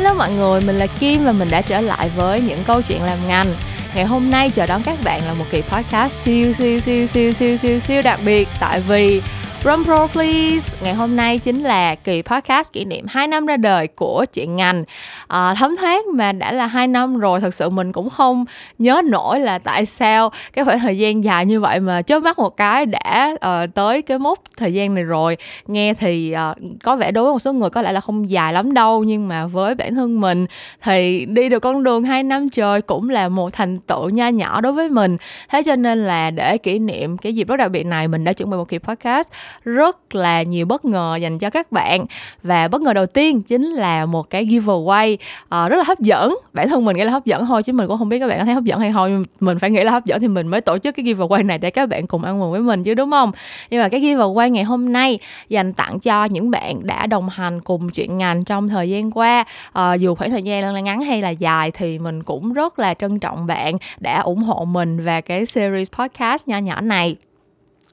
Hello mọi người, mình là Kim và mình đã trở lại với những câu chuyện làm ngành. Ngày hôm nay chờ đón các bạn là một kỳ podcast siêu siêu siêu siêu siêu siêu siêu đặc biệt tại vì Drum Pro Please. Ngày hôm nay chính là kỳ podcast kỷ niệm 2 năm ra đời của chuyện ngành. À, Thấm thoát mà đã là 2 năm rồi Thật sự mình cũng không nhớ nổi là tại sao Cái khoảng thời gian dài như vậy mà chớp mắt một cái đã uh, tới cái mốc thời gian này rồi. Nghe thì uh, có vẻ đối với một số người có lẽ là không dài lắm đâu Nhưng mà với bản thân mình thì đi được con đường 2 năm trời cũng là một thành tựu nha nhỏ đối với mình. Thế cho nên là để kỷ niệm cái dịp rất đặc biệt này Mình đã chuẩn bị một kỳ podcast rất là nhiều bất ngờ dành cho các bạn. Và bất ngờ đầu tiên chính là một cái giveaway uh, rất là hấp dẫn. Bản thân mình nghĩ là hấp dẫn thôi chứ mình cũng không biết các bạn có thấy hấp dẫn hay không. Mình phải nghĩ là hấp dẫn thì mình mới tổ chức cái giveaway này để các bạn cùng ăn mừng với mình chứ đúng không? Nhưng mà cái giveaway ngày hôm nay dành tặng cho những bạn đã đồng hành cùng chuyện ngành trong thời gian qua. Uh, dù khoảng thời gian là ngắn hay là dài thì mình cũng rất là trân trọng bạn đã ủng hộ mình và cái series podcast nho nhỏ này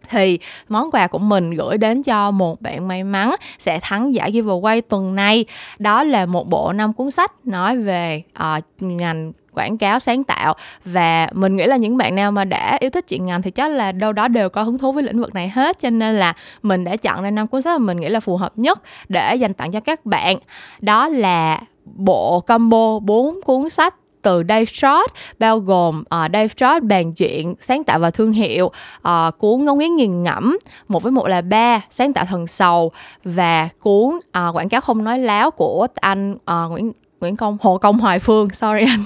thì món quà của mình gửi đến cho một bạn may mắn sẽ thắng giải giveaway tuần này. Đó là một bộ năm cuốn sách nói về uh, ngành quảng cáo sáng tạo. Và mình nghĩ là những bạn nào mà đã yêu thích chuyện ngành thì chắc là đâu đó đều có hứng thú với lĩnh vực này hết. Cho nên là mình đã chọn ra năm cuốn sách mà mình nghĩ là phù hợp nhất để dành tặng cho các bạn. Đó là bộ combo 4 cuốn sách từ Dave Strauss bao gồm uh, Dave Strauss bàn chuyện sáng tạo và thương hiệu uh, cuốn ngôn ngữ nghiền ngẫm một với một là ba sáng tạo thần sầu và cuốn uh, quảng cáo không nói láo của anh uh, Nguyễn Nguyễn Công Hồ Công Hoài Phương. Sorry anh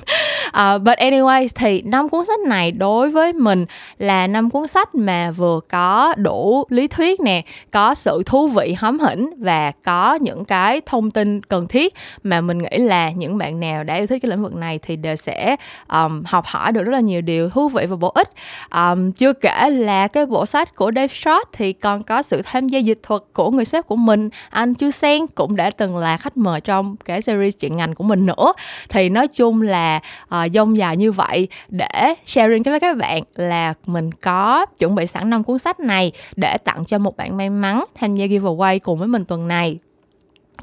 uh, but anyways thì năm cuốn sách này đối với mình là năm cuốn sách mà vừa có đủ lý thuyết nè có sự thú vị hóm hỉnh và có những cái thông tin cần thiết mà mình nghĩ là những bạn nào đã yêu thích cái lĩnh vực này thì đều sẽ um, học hỏi được rất là nhiều điều thú vị và bổ ích. Um, chưa kể là cái bộ sách của Dave Short thì còn có sự tham gia dịch thuật của người sếp của mình anh Chu Sen cũng đã từng là khách mời trong cái series chuyện ngành của mình nữa. Thì nói chung là uh, dông dài như vậy để sharing với các bạn là mình có chuẩn bị sẵn năm cuốn sách này để tặng cho một bạn may mắn tham gia giveaway cùng với mình tuần này.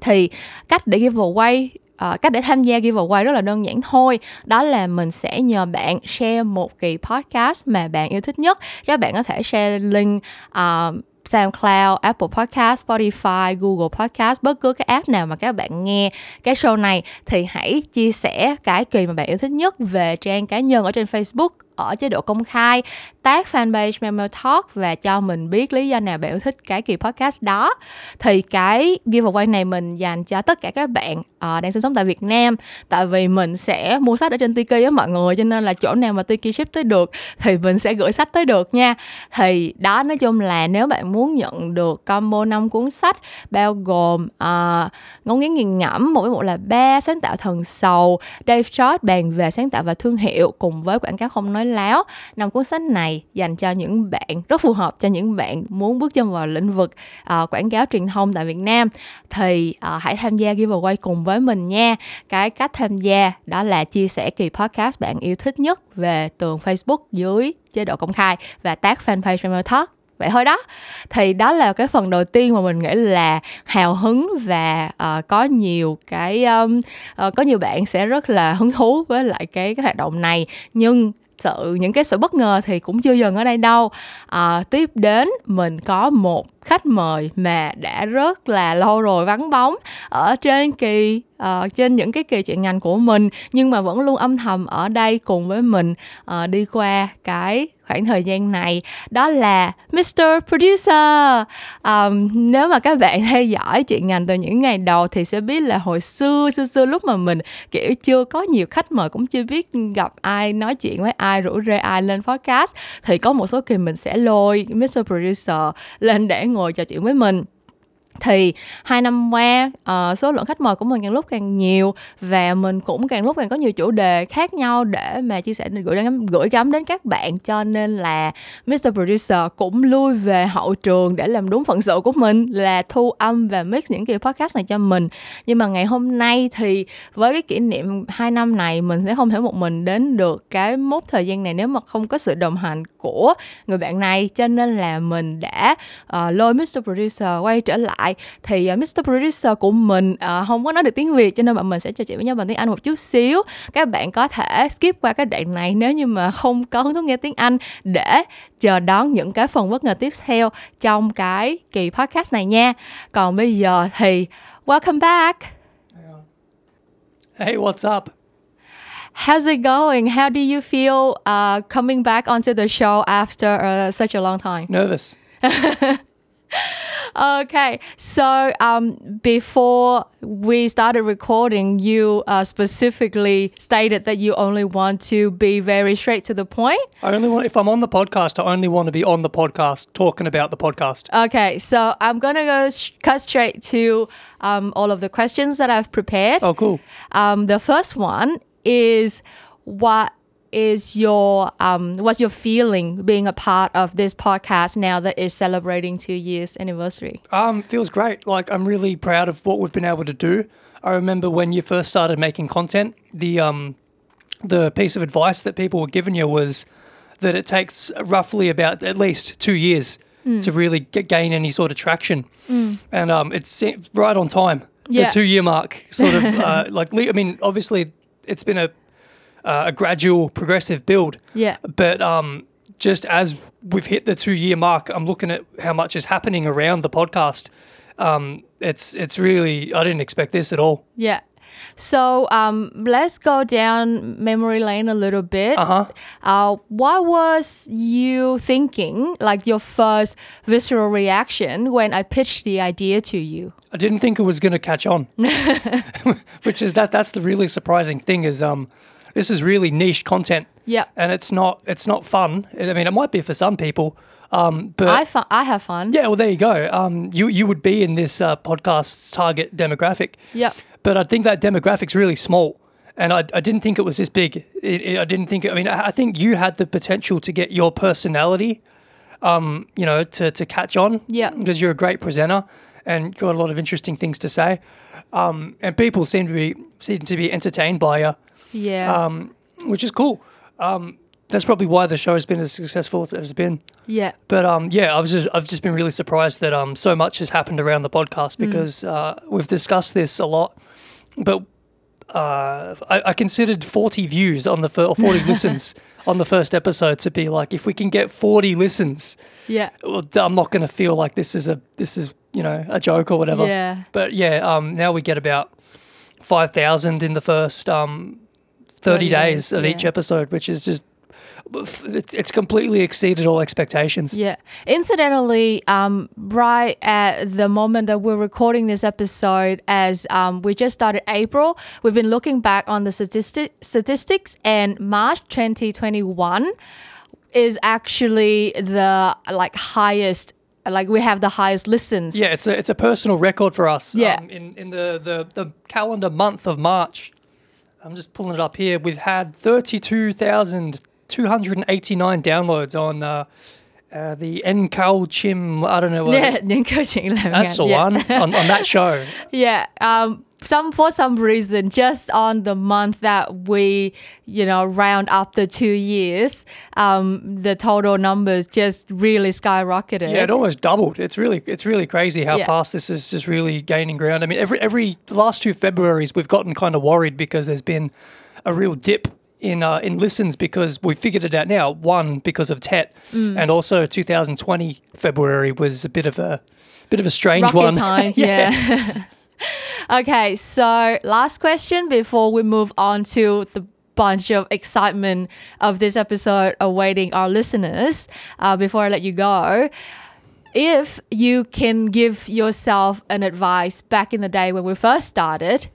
Thì cách để giveaway uh, cách để tham gia giveaway rất là đơn giản thôi. Đó là mình sẽ nhờ bạn share một kỳ podcast mà bạn yêu thích nhất. Các bạn có thể share link uh, SoundCloud, Apple Podcast, Spotify, Google Podcast, bất cứ cái app nào mà các bạn nghe cái show này thì hãy chia sẻ cái kỳ mà bạn yêu thích nhất về trang cá nhân ở trên Facebook ở chế độ công khai tag fanpage Memo Talk và cho mình biết lý do nào bạn yêu thích cái kỳ podcast đó. Thì cái giveaway này mình dành cho tất cả các bạn uh, đang sinh sống tại Việt Nam. Tại vì mình sẽ mua sách ở trên Tiki á mọi người cho nên là chỗ nào mà Tiki ship tới được thì mình sẽ gửi sách tới được nha. Thì đó nói chung là nếu bạn muốn nhận được combo 5 cuốn sách bao gồm uh, ngôn ngữ nghiền ngẫm một với một là ba sáng tạo thần sầu Dave Short bàn về sáng tạo và thương hiệu cùng với quảng cáo không nói láo. Năm cuốn sách này dành cho những bạn rất phù hợp cho những bạn muốn bước chân vào lĩnh vực uh, quảng cáo truyền thông tại Việt Nam. Thì uh, hãy tham gia giveaway cùng với mình nha. Cái cách tham gia đó là chia sẻ kỳ podcast bạn yêu thích nhất về tường Facebook dưới chế độ công khai và tag fanpage Family Talk. Vậy thôi đó. Thì đó là cái phần đầu tiên mà mình nghĩ là hào hứng và uh, có nhiều cái um, uh, có nhiều bạn sẽ rất là hứng thú với lại cái cái hoạt động này. Nhưng sự những cái sự bất ngờ thì cũng chưa dừng ở đây đâu. À, tiếp đến mình có một khách mời mà đã rất là lâu rồi vắng bóng ở trên kỳ uh, trên những cái kỳ chuyện ngành của mình nhưng mà vẫn luôn âm thầm ở đây cùng với mình uh, đi qua cái khoảng thời gian này đó là Mr. Producer um, nếu mà các bạn theo dõi chuyện ngành từ những ngày đầu thì sẽ biết là hồi xưa xưa xưa lúc mà mình kiểu chưa có nhiều khách mời cũng chưa biết gặp ai nói chuyện với ai rủ rê ai lên podcast thì có một số kỳ mình sẽ lôi Mr. Producer lên để ngồi trò chuyện với mình thì hai năm qua uh, số lượng khách mời của mình càng lúc càng nhiều và mình cũng càng lúc càng có nhiều chủ đề khác nhau để mà chia sẻ gửi đến gửi gắm đến các bạn. Cho nên là Mr Producer cũng lui về hậu trường để làm đúng phận sự của mình là thu âm và mix những kỳ podcast này cho mình. Nhưng mà ngày hôm nay thì với cái kỷ niệm hai năm này mình sẽ không thể một mình đến được cái mốc thời gian này nếu mà không có sự đồng hành của người bạn này. Cho nên là mình đã uh, lôi Mr Producer quay trở lại lại thì uh, Mr. Producer của mình uh, không có nói được tiếng Việt cho nên bọn mình sẽ trò chuyện với nhau bằng tiếng Anh một chút xíu các bạn có thể skip qua cái đoạn này nếu như mà không có hứng thú nghe tiếng Anh để chờ đón những cái phần bất ngờ tiếp theo trong cái kỳ podcast này nha còn bây giờ thì welcome back Hey, what's up? How's it going? How do you feel uh, coming back onto the show after uh, such a long time? Nervous. Okay, so um, before we started recording, you uh, specifically stated that you only want to be very straight to the point. I only want if I'm on the podcast, I only want to be on the podcast talking about the podcast. Okay, so I'm gonna go sh- cut straight to um, all of the questions that I've prepared. Oh, cool. Um, the first one is what is your um, what's your feeling being a part of this podcast now that it's celebrating two years anniversary? Um, feels great. Like I'm really proud of what we've been able to do. I remember when you first started making content, the um, the piece of advice that people were giving you was that it takes roughly about at least two years to really get, gain any sort of traction, and um, it's right on time. Yeah. The two year mark, sort of uh, like I mean, obviously it's been a uh, a gradual, progressive build. Yeah. But um, just as we've hit the two year mark, I'm looking at how much is happening around the podcast. Um, it's it's really I didn't expect this at all. Yeah. So um, let's go down memory lane a little bit. Uh-huh. Uh, what was you thinking, like your first visceral reaction when I pitched the idea to you? I didn't think it was going to catch on, which is that that's the really surprising thing is um, this is really niche content. Yeah. And it's not it's not fun. I mean, it might be for some people, um, but I, fu- I have fun. yeah, well, there you go. Um, you you would be in this uh, podcast's target demographic. Yeah. But I think that demographic's really small. And I, I didn't think it was this big. It, it- I didn't think, I mean, I I think you had the potential to get your personality, um, you know, to, to catch on. Yeah. Because you're a great presenter and got a lot of interesting things to say. Um, and people seem to be seem to be entertained by you, Yeah. um, which is cool. Um, that's probably why the show has been as successful as it's been. yeah. But um, yeah, I was just I've just been really surprised that um so much has happened around the podcast because uh, we've discussed this a lot, but uh, I, I considered forty views on the fir- or forty listens on the first episode to be like if we can get forty listens, Yeah. well, I'm not going to feel like this is a this is you know a joke or whatever. Yeah. But yeah, um, now we get about five thousand in the first um, 30, 30 days of each episode, which is just it's it's completely exceeded all expectations. Yeah. Incidentally, um, right at the moment that we're recording this episode, as um, we just started April, we've been looking back on the statistic statistics, and March 2021 is actually the like highest. Like we have the highest listens. Yeah, it's a it's a personal record for us. Yeah. Um, in in the, the the calendar month of March, I'm just pulling it up here. We've had thirty two thousand two hundred and eighty nine downloads on uh, uh, the Enkau Chim. I don't know what. Yeah, những Chim. That's the yeah. one on, on that show. Yeah. Um. Some for some reason, just on the month that we, you know, round up the two years, um, the total numbers just really skyrocketed. Yeah, it almost doubled. It's really it's really crazy how Yeah. fast this is just really gaining ground. I mean, every every last two Februarys we've gotten kind of worried because there's been a real dip in uh, in listens because we figured it out now. One because of Tet, Mm. and also 2020 February was a bit of a bit of a strange Rocky one. time. yeah. okay. So last question before we move on to the bunch of excitement of this episode awaiting our listeners. Uh, before I let you go. If you can give yourself an advice back in the day when we first started,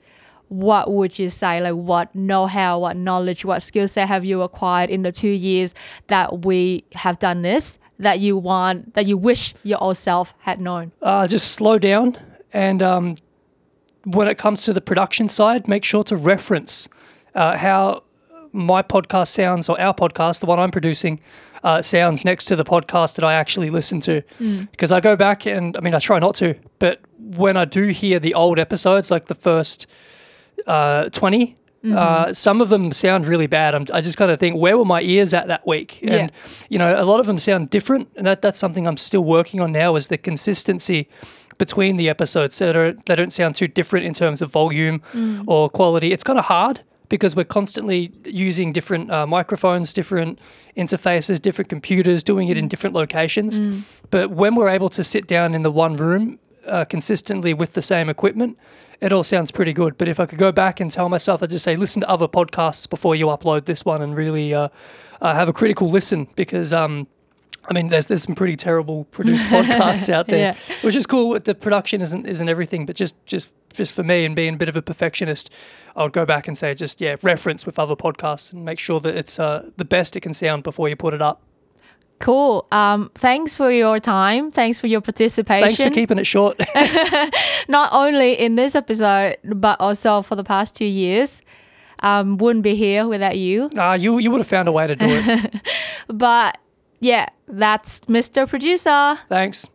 what would you say? Like, what know how, what knowledge, what skill set have you acquired in the two years that we have done this that you want, that you wish your old self had known? uh, just slow down and um, when it comes to the production side make sure to reference uh, how my podcast sounds or our podcast the one i'm producing uh, sounds next to the podcast that i actually listen to because i go back and i mean i try not to but when i do hear the old episodes like the first uh, 20 uh, some of them sound really bad. I'm, I just kind of think, where were my ears at that week? And Yeah. you know, a lot of them sound different, and that that's something I'm still working on now is the consistency between the episodes so they don't, they don't sound too different in terms of volume or quality. It's kind of hard because we're constantly using different uh, microphones, different interfaces, different computers, doing it in different locations. But when we're able to sit down in the one room uh, consistently with the same equipment, it all sounds pretty good. But if I could go back and tell myself, I'd just say listen to other podcasts before you upload this one and really uh, uh, have a critical listen because. Um, I mean, there's there's some pretty terrible produced podcasts out there, Yeah. which is cool. The production isn't isn't everything, but just just just for me and being a bit of a perfectionist, I would go back and say just yeah, reference with other podcasts and make sure that it's uh, the best it can sound before you put it up. Cool. Um, thanks for your time. Thanks for your participation. Thanks for keeping it short. Not only in this episode, but also for the past two years. Um, wouldn't be here without you. nah, you you would have found a way to do it. But yeah, that's Mr. Producer. Thanks.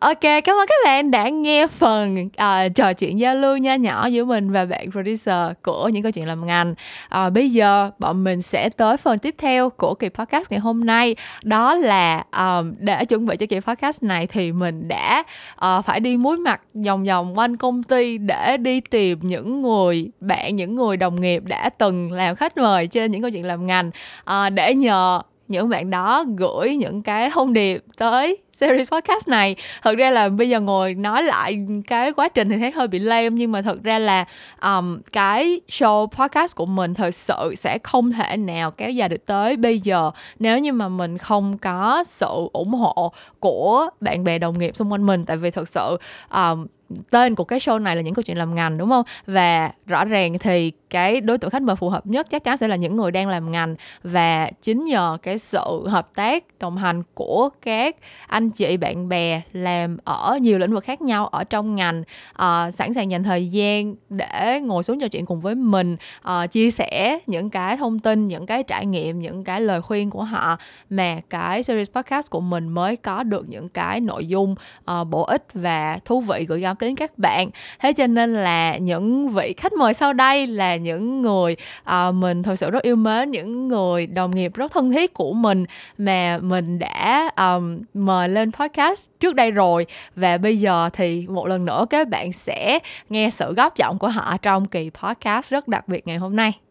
Ok, cảm ơn các bạn đã nghe phần à, trò chuyện giao lưu nho nhỏ giữa mình và bạn producer của những câu chuyện làm ngành. À, bây giờ bọn mình sẽ tới phần tiếp theo của kỳ podcast ngày hôm nay. Đó là um, để chuẩn bị cho kỳ podcast này thì mình đã ờ, phải đi muối mặt vòng vòng quanh công ty để đi tìm những người bạn, những người đồng nghiệp đã từng làm khách mời trên những câu chuyện làm ngành à, để nhờ những bạn đó gửi những cái thông điệp tới series podcast này. Thật ra là bây giờ ngồi nói lại cái quá trình thì thấy hơi bị lame nhưng mà thật ra là um, cái show podcast của mình thật sự sẽ không thể nào kéo dài được tới bây giờ nếu như mà mình không có sự ủng hộ của bạn bè đồng nghiệp xung quanh mình. Tại vì thật sự um, tên của cái show này là những câu chuyện làm ngành đúng không? Và rõ ràng thì cái đối tượng khách mời phù hợp nhất chắc chắn sẽ là những người đang làm ngành. Và chính nhờ cái sự hợp tác đồng hành của các anh chị bạn bè làm ở nhiều lĩnh vực khác nhau ở trong ngành uh, sẵn sàng dành thời gian để ngồi xuống trò chuyện cùng với mình uh, chia sẻ những cái thông tin những cái trải nghiệm những cái lời khuyên của họ. Mà cái series podcast của mình mới có được những cái nội dung uh, bổ ích và thú vị gửi gắm đến các bạn. Thế cho nên là những vị khách mời sau đây là những người uh, mình thật sự rất yêu mến những người đồng nghiệp rất thân thiết của mình mà mình đã um, mời lên podcast trước đây rồi. Và bây giờ thì một lần nữa các bạn sẽ nghe sự góp giọng của họ trong kỳ podcast rất đặc biệt ngày hôm nay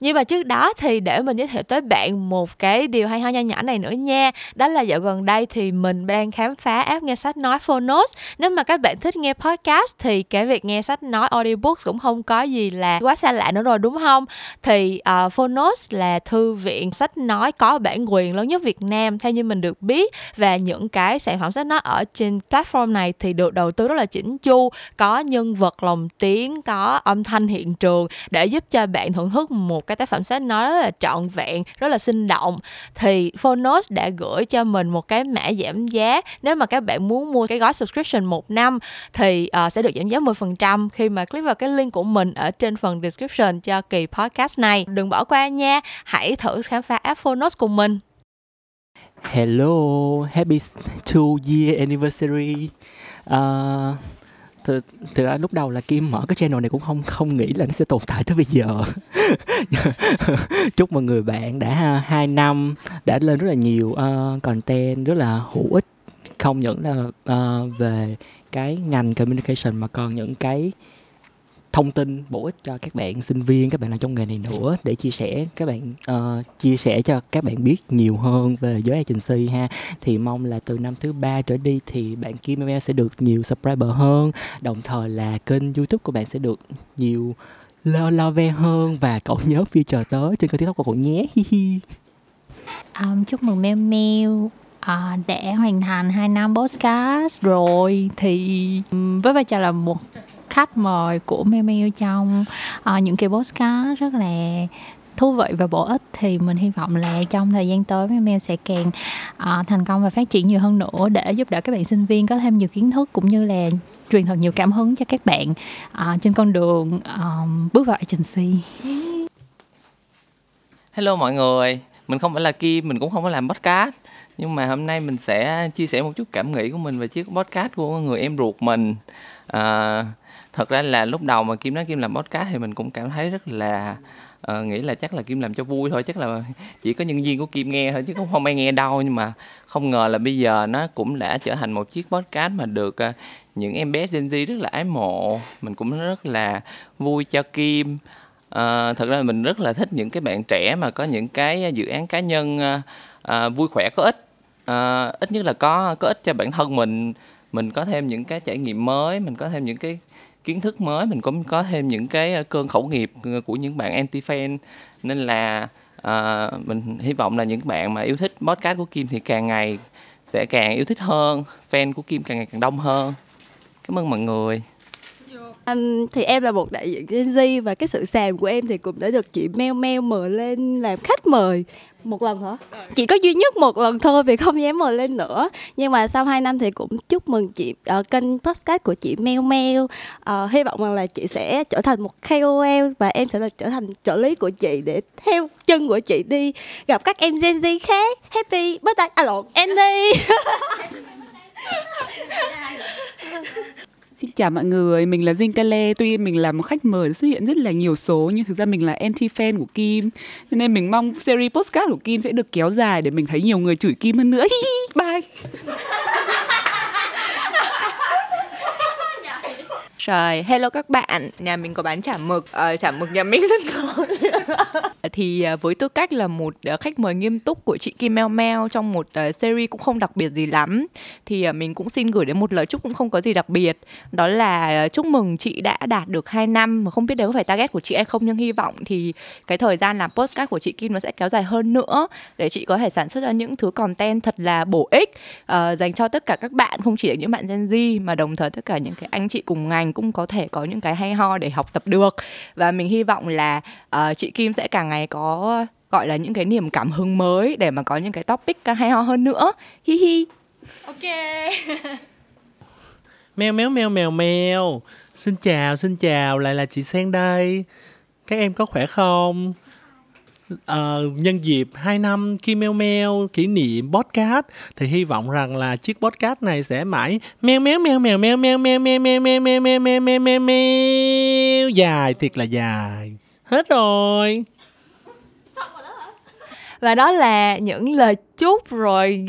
nhưng mà trước đó thì để mình giới thiệu tới bạn một cái điều hay ho nho nhỏ này nữa nha. Đó là dạo gần đây thì mình đang khám phá app nghe sách nói Phonos. Nếu mà các bạn thích nghe podcast thì cái việc nghe sách nói audiobooks cũng không có gì là quá xa lạ nữa rồi đúng không? Thì uh, Phonos là thư viện sách nói có bản quyền lớn nhất Việt Nam theo như mình được biết. Và những cái sản phẩm sách nói ở trên platform này thì được đầu tư rất là chỉnh chu Có nhân vật lồng tiếng, có âm thanh hiện trường để giúp cho bạn thưởng thức một cái tác phẩm sách nói rất là trọn vẹn rất là sinh động. Thì Phonos đã gửi cho mình một cái mã giảm giá. Nếu mà các bạn muốn mua cái gói subscription một năm thì uh, sẽ được giảm giá 10% khi mà click vào cái link của mình ở trên phần description cho kỳ podcast này. Đừng bỏ qua nha. Hãy thử khám phá app Phonos cùng mình. Hello, happy two year anniversary. Uh, thực, thực ra lúc đầu là Kim mở cái channel này cũng không không nghĩ là nó sẽ tồn tại tới bây giờ. Chúc mừng người bạn đã hai năm đã lên rất là nhiều uh, content rất là hữu ích không những là uh, về cái ngành communication mà còn những cái thông tin bổ ích cho các bạn sinh viên các bạn làm trong nghề này nữa để chia sẻ các bạn uh, chia sẻ cho các bạn biết nhiều hơn về giới agency ha. Thì mong là từ năm thứ ba trở đi thì bạn Kim Em sẽ được nhiều subscriber hơn đồng thời là kênh YouTube của bạn sẽ được nhiều lo lo ve hơn và cậu nhớ future tới trên kênh tiktok của cậu nhé. Hi hi. Um, chúc mừng Meo Meo à, ờ, đã hoàn thành 2 năm podcast rồi. Thì với vai trò là một khách mời của Meo Meo trong uh, những kỳ podcast rất là thú vị và bổ ích thì mình hy vọng là trong thời gian tới Meo Meo sẽ càng uh, thành công và phát triển nhiều hơn nữa để giúp đỡ các bạn sinh viên có thêm nhiều kiến thức cũng như là truyền thật nhiều cảm hứng cho các bạn uh, trên con đường um, bước vào agency. Hello mọi người, mình không phải là Kim, mình cũng không có làm podcast. Nhưng mà hôm nay mình sẽ chia sẻ một chút cảm nghĩ của mình về chiếc podcast của người em ruột mình. À, Thật ra là lúc đầu mà Kim nói Kim làm podcast thì mình cũng cảm thấy rất là uh, nghĩ là chắc là kim làm cho vui thôi chắc là chỉ có nhân viên của kim nghe thôi chứ cũng không ai nghe đâu. Nhưng mà không ngờ là bây giờ nó cũng đã trở thành một chiếc podcast mà được uh, những em bé Gen Z rất là ái mộ. Mình cũng rất là vui cho kim. À, thật ra mình rất là thích những cái bạn trẻ mà có những cái dự án cá nhân à, vui khỏe có ích. À, ít nhất là có có ích cho bản thân mình. Mình có thêm những cái trải nghiệm mới mình có thêm những cái kiến thức mới mình cũng có thêm những cái ờ, cơn khẩu nghiệp ờ, của những bạn anti fan nên là à, mình hy vọng là những bạn mà yêu thích podcast của Kim thì càng ngày sẽ càng yêu thích hơn fan của Kim càng ngày càng đông hơn. Cảm ơn mọi người. Um, thì em là một đại diện Gen Z và cái sự sàm của em thì cũng đã được chị Mel Mel mời lên làm khách mời một lần hả? Chỉ có duy nhất một lần thôi vì không dám mời lên nữa. Nhưng mà sau 2 năm thì cũng chúc mừng chị uh, kênh podcast của chị meo meo Uh, hy vọng rằng là chị sẽ trở thành một KOL và em sẽ là trở thành trợ lý của chị để theo chân của chị đi gặp các em Gen Z khác. Happy birthday à lộn, Annie. Xin chào mọi người, mình là Jin Kale. Tuy mình là một khách mời xuất hiện rất là nhiều số nhưng thực ra mình là anti-fan của Kim. Cho nên mình mong series postcard của Kim sẽ được kéo dài để mình thấy nhiều người chửi Kim hơn nữa. Bye! Trời, hello các bạn, nhà mình có bán chả mực, uh, chả mực nhà mình rất ngon. thì ờ, với tư cách là một ờ, khách mời nghiêm túc của chị Kim Mel Mel trong một series cũng không đặc biệt gì lắm, thì mình cũng xin gửi đến một lời chúc cũng không có gì đặc biệt. Đó là chúc mừng chị đã đạt được 2 năm mà không biết đấy có phải target của chị hay không nhưng hy vọng thì cái thời gian làm postcard của chị Kim nó sẽ kéo dài hơn nữa để chị có thể sản xuất ra những thứ content thật là bổ ích uh, dành cho tất cả các bạn không chỉ là những bạn Gen Z mà đồng thời tất cả những cái anh chị cùng ngành cũng có thể có những cái hay ho để học tập được. Và mình hy vọng là uh, chị Kim sẽ càng ngày có gọi là những cái niềm cảm hứng mới để mà có những cái topic hay ho hơn nữa. Hi hi. Ok. Mèo méo mèo mèo mèo. Xin chào xin chào. Lại là chị sen đây. Các em có khỏe không uh, nhân dịp 2 năm khi Meo Meo kỷ niệm podcast thì hy vọng rằng là chiếc podcast này sẽ mãi meo meo meo meo meo meo meo meo meo meo meo meo meo meo meo meo dài thiệt là dài hết rồi và đó là những lời chúc rồi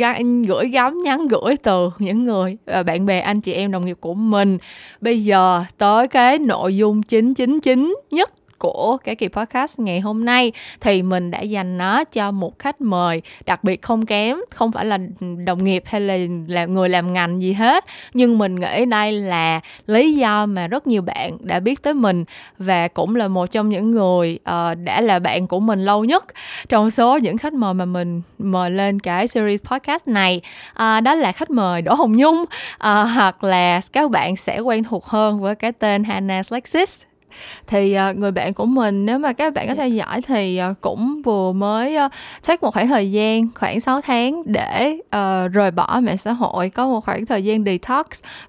gửi gắm nhắn gửi từ những người bạn bè anh chị em đồng nghiệp của mình bây giờ tới cái nội dung chính chính chính nhất của cái kỳ podcast ngày hôm nay thì mình đã dành nó cho một khách mời đặc biệt không kém không phải là đồng nghiệp hay là là người làm ngành gì hết. Nhưng mình nghĩ đây là lý do mà rất nhiều bạn đã biết tới mình và cũng là một trong những người uh, đã là bạn của mình lâu nhất trong số những khách mời mà mình mời lên cái series podcast này. Uh, đó là khách mời Đỗ Hồng Nhung uh, hoặc là các bạn sẽ quen thuộc hơn với cái tên Hannah Lexis thì uh, người bạn của mình nếu mà các bạn có theo dõi thì uh, cũng vừa mới uh, take một khoảng thời gian khoảng 6 tháng để uh, rời bỏ mạng xã hội có một khoảng thời gian detox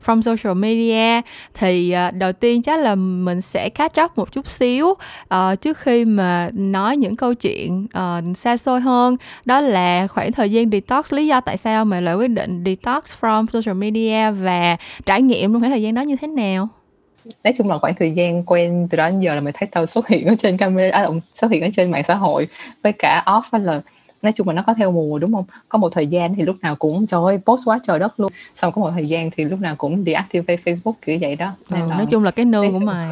from social media. Thì uh, đầu tiên chắc là mình sẽ catch up một chút xíu uh, trước khi mà nói những câu chuyện uh, xa xôi hơn. Đó là khoảng thời gian detox lý do tại sao mà lại quyết định detox from social media và trải nghiệm trong khoảng thời gian đó như thế nào nói chung là khoảng thời gian quen từ đó đến giờ là mình thấy tao xuất hiện ở trên camera à, xuất hiện ở trên mạng xã hội với cả off là nói chung là nó có theo mùa đúng không? Có một thời gian thì lúc nào cũng trời ơi post quá trời đất luôn. Xong có một thời gian thì lúc nào cũng deactivate facebook kiểu vậy đó. Nên ừ, là, nói chung là cái nương của mày.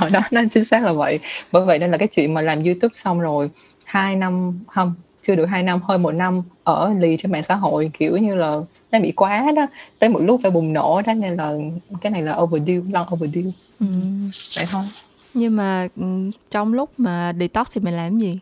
Ở đó nó chính xác là vậy. Bởi vậy nên là cái chuyện mà làm youtube xong rồi hai năm không chưa được hai năm hơn một năm ở lì trên mạng xã hội kiểu như là nó bị quá đó tới một lúc phải bùng nổ đó nên là cái này là overdue long overdue ừ. vậy thôi nhưng mà ừ, trong lúc mà detox thì mày làm gì